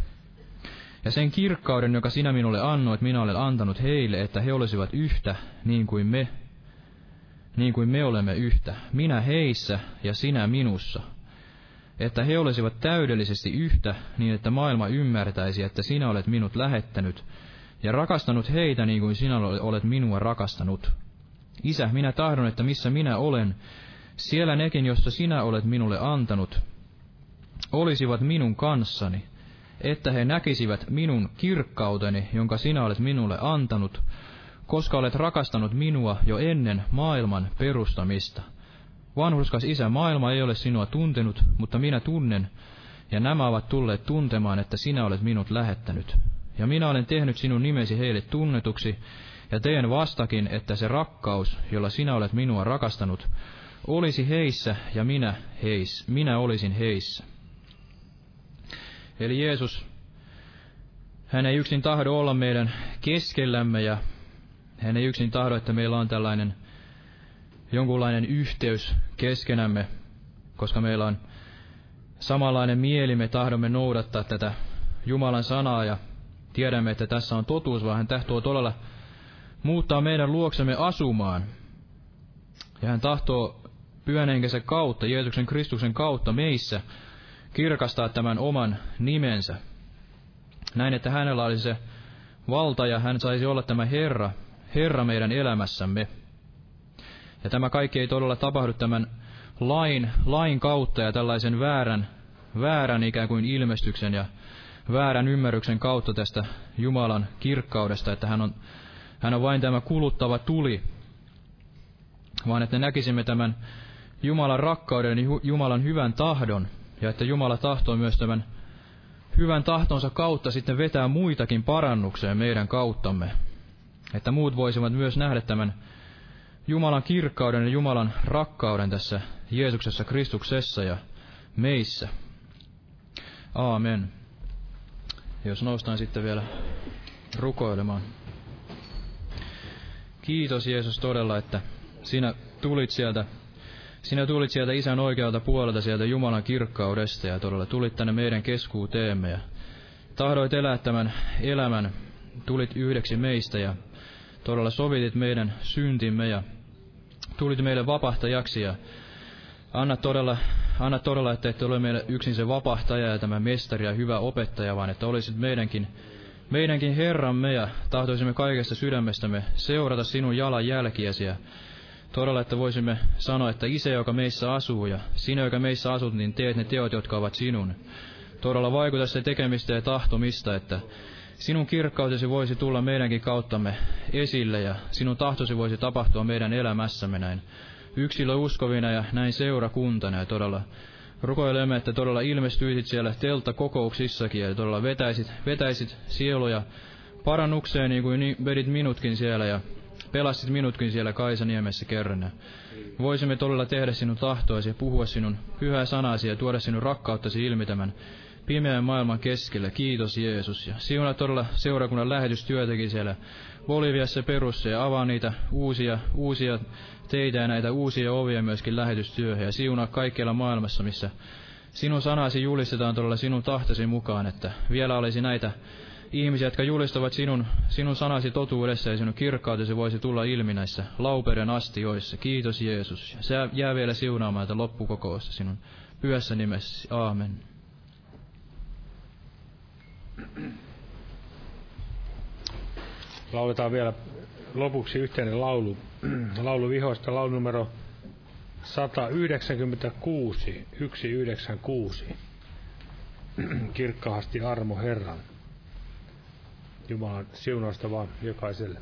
Ja sen kirkkauden, joka sinä minulle annoit, minä olen antanut heille, että he olisivat yhtä niin kuin me, niin kuin me olemme yhtä, minä heissä ja sinä minussa, että he olisivat täydellisesti yhtä, niin että maailma ymmärtäisi, että sinä olet minut lähettänyt, ja rakastanut heitä niin kuin sinä olet minua rakastanut. Isä, minä tahdon, että missä minä olen, siellä nekin, jossa sinä olet minulle antanut, olisivat minun kanssani, että he näkisivät minun kirkkauteni, jonka sinä olet minulle antanut, koska olet rakastanut minua jo ennen maailman perustamista. Vanhurskas Isä, maailma ei ole sinua tuntenut, mutta minä tunnen, ja nämä ovat tulleet tuntemaan, että sinä olet minut lähettänyt. Ja minä olen tehnyt sinun nimesi heille tunnetuksi, ja teen vastakin, että se rakkaus, jolla sinä olet minua rakastanut, olisi heissä ja minä heis, minä olisin heissä. Eli Jeesus, hän ei yksin tahdo olla meidän keskellämme ja hän ei yksin tahdo, että meillä on tällainen jonkunlainen yhteys keskenämme, koska meillä on samanlainen mieli, me tahdomme noudattaa tätä Jumalan sanaa ja tiedämme, että tässä on totuus, vaan hän tahtoo todella muuttaa meidän luoksemme asumaan. Ja hän tahtoo pyhän kautta, Jeesuksen Kristuksen kautta meissä kirkastaa tämän oman nimensä. Näin, että hänellä olisi se valta ja hän saisi olla tämä Herra, Herra meidän elämässämme. Ja tämä kaikki ei todella tapahdu tämän lain, lain kautta ja tällaisen väärän, väärän ikään kuin ilmestyksen ja väärän ymmärryksen kautta tästä Jumalan kirkkaudesta, että hän on, hän on vain tämä kuluttava tuli, vaan että näkisimme tämän Jumalan rakkauden ja Jumalan hyvän tahdon, ja että Jumala tahtoo myös tämän hyvän tahtonsa kautta sitten vetää muitakin parannukseen meidän kauttamme. Että muut voisivat myös nähdä tämän Jumalan kirkkauden ja Jumalan rakkauden tässä Jeesuksessa Kristuksessa ja meissä. Aamen. Jos noustaan sitten vielä rukoilemaan. Kiitos Jeesus todella, että sinä tulit sieltä sinä tulit sieltä isän oikealta puolelta, sieltä Jumalan kirkkaudesta ja todella tulit tänne meidän keskuuteemme ja tahdoit elää tämän elämän, tulit yhdeksi meistä ja todella sovitit meidän syntimme ja tulit meille vapahtajaksi ja anna todella anna todella, että ette ole meille yksin se vapahtaja ja tämä mestari ja hyvä opettaja, vaan että olisit meidänkin, meidänkin Herramme ja tahtoisimme kaikesta sydämestämme seurata sinun jalanjälkiäsi ja todella, että voisimme sanoa, että Isä, joka meissä asuu ja sinä, joka meissä asut, niin teet ne teot, jotka ovat sinun. Todella vaikuta se tekemistä ja tahtomista, että sinun kirkkautesi voisi tulla meidänkin kauttamme esille ja sinun tahtosi voisi tapahtua meidän elämässämme näin yksilö uskovina ja näin seurakuntana ja todella rukoilemme, että todella ilmestyisit siellä teltta kokouksissakin ja todella vetäisit, vetäisit sieluja parannukseen niin kuin vedit minutkin siellä ja pelastit minutkin siellä Kaisaniemessä kerran. Voisimme todella tehdä sinun tahtoasi ja puhua sinun pyhää sanasi ja tuoda sinun rakkauttasi ilmi tämän pimeän maailman keskellä. Kiitos Jeesus. Ja siunaa todella seurakunnan lähetystyötäkin siellä Boliviassa perussa ja avaa niitä uusia, uusia teitä ja näitä uusia ovia myöskin lähetystyöhön ja siunaa kaikkialla maailmassa, missä sinun sanasi julistetaan todella sinun tahtosi mukaan, että vielä olisi näitä ihmisiä, jotka julistavat sinun, sinun sanasi totuudessa ja sinun kirkkautesi voisi tulla ilmi näissä laupeuden astioissa. Kiitos Jeesus. Se jää vielä siunaamaan tätä loppukokousta sinun pyhässä nimessä. Aamen. Lauletaan vielä lopuksi yhteinen laulu, laulu vihoista, laulu numero 196, 196. Kirkkaasti armo Herran. Jumalan siunausta vaan jokaiselle.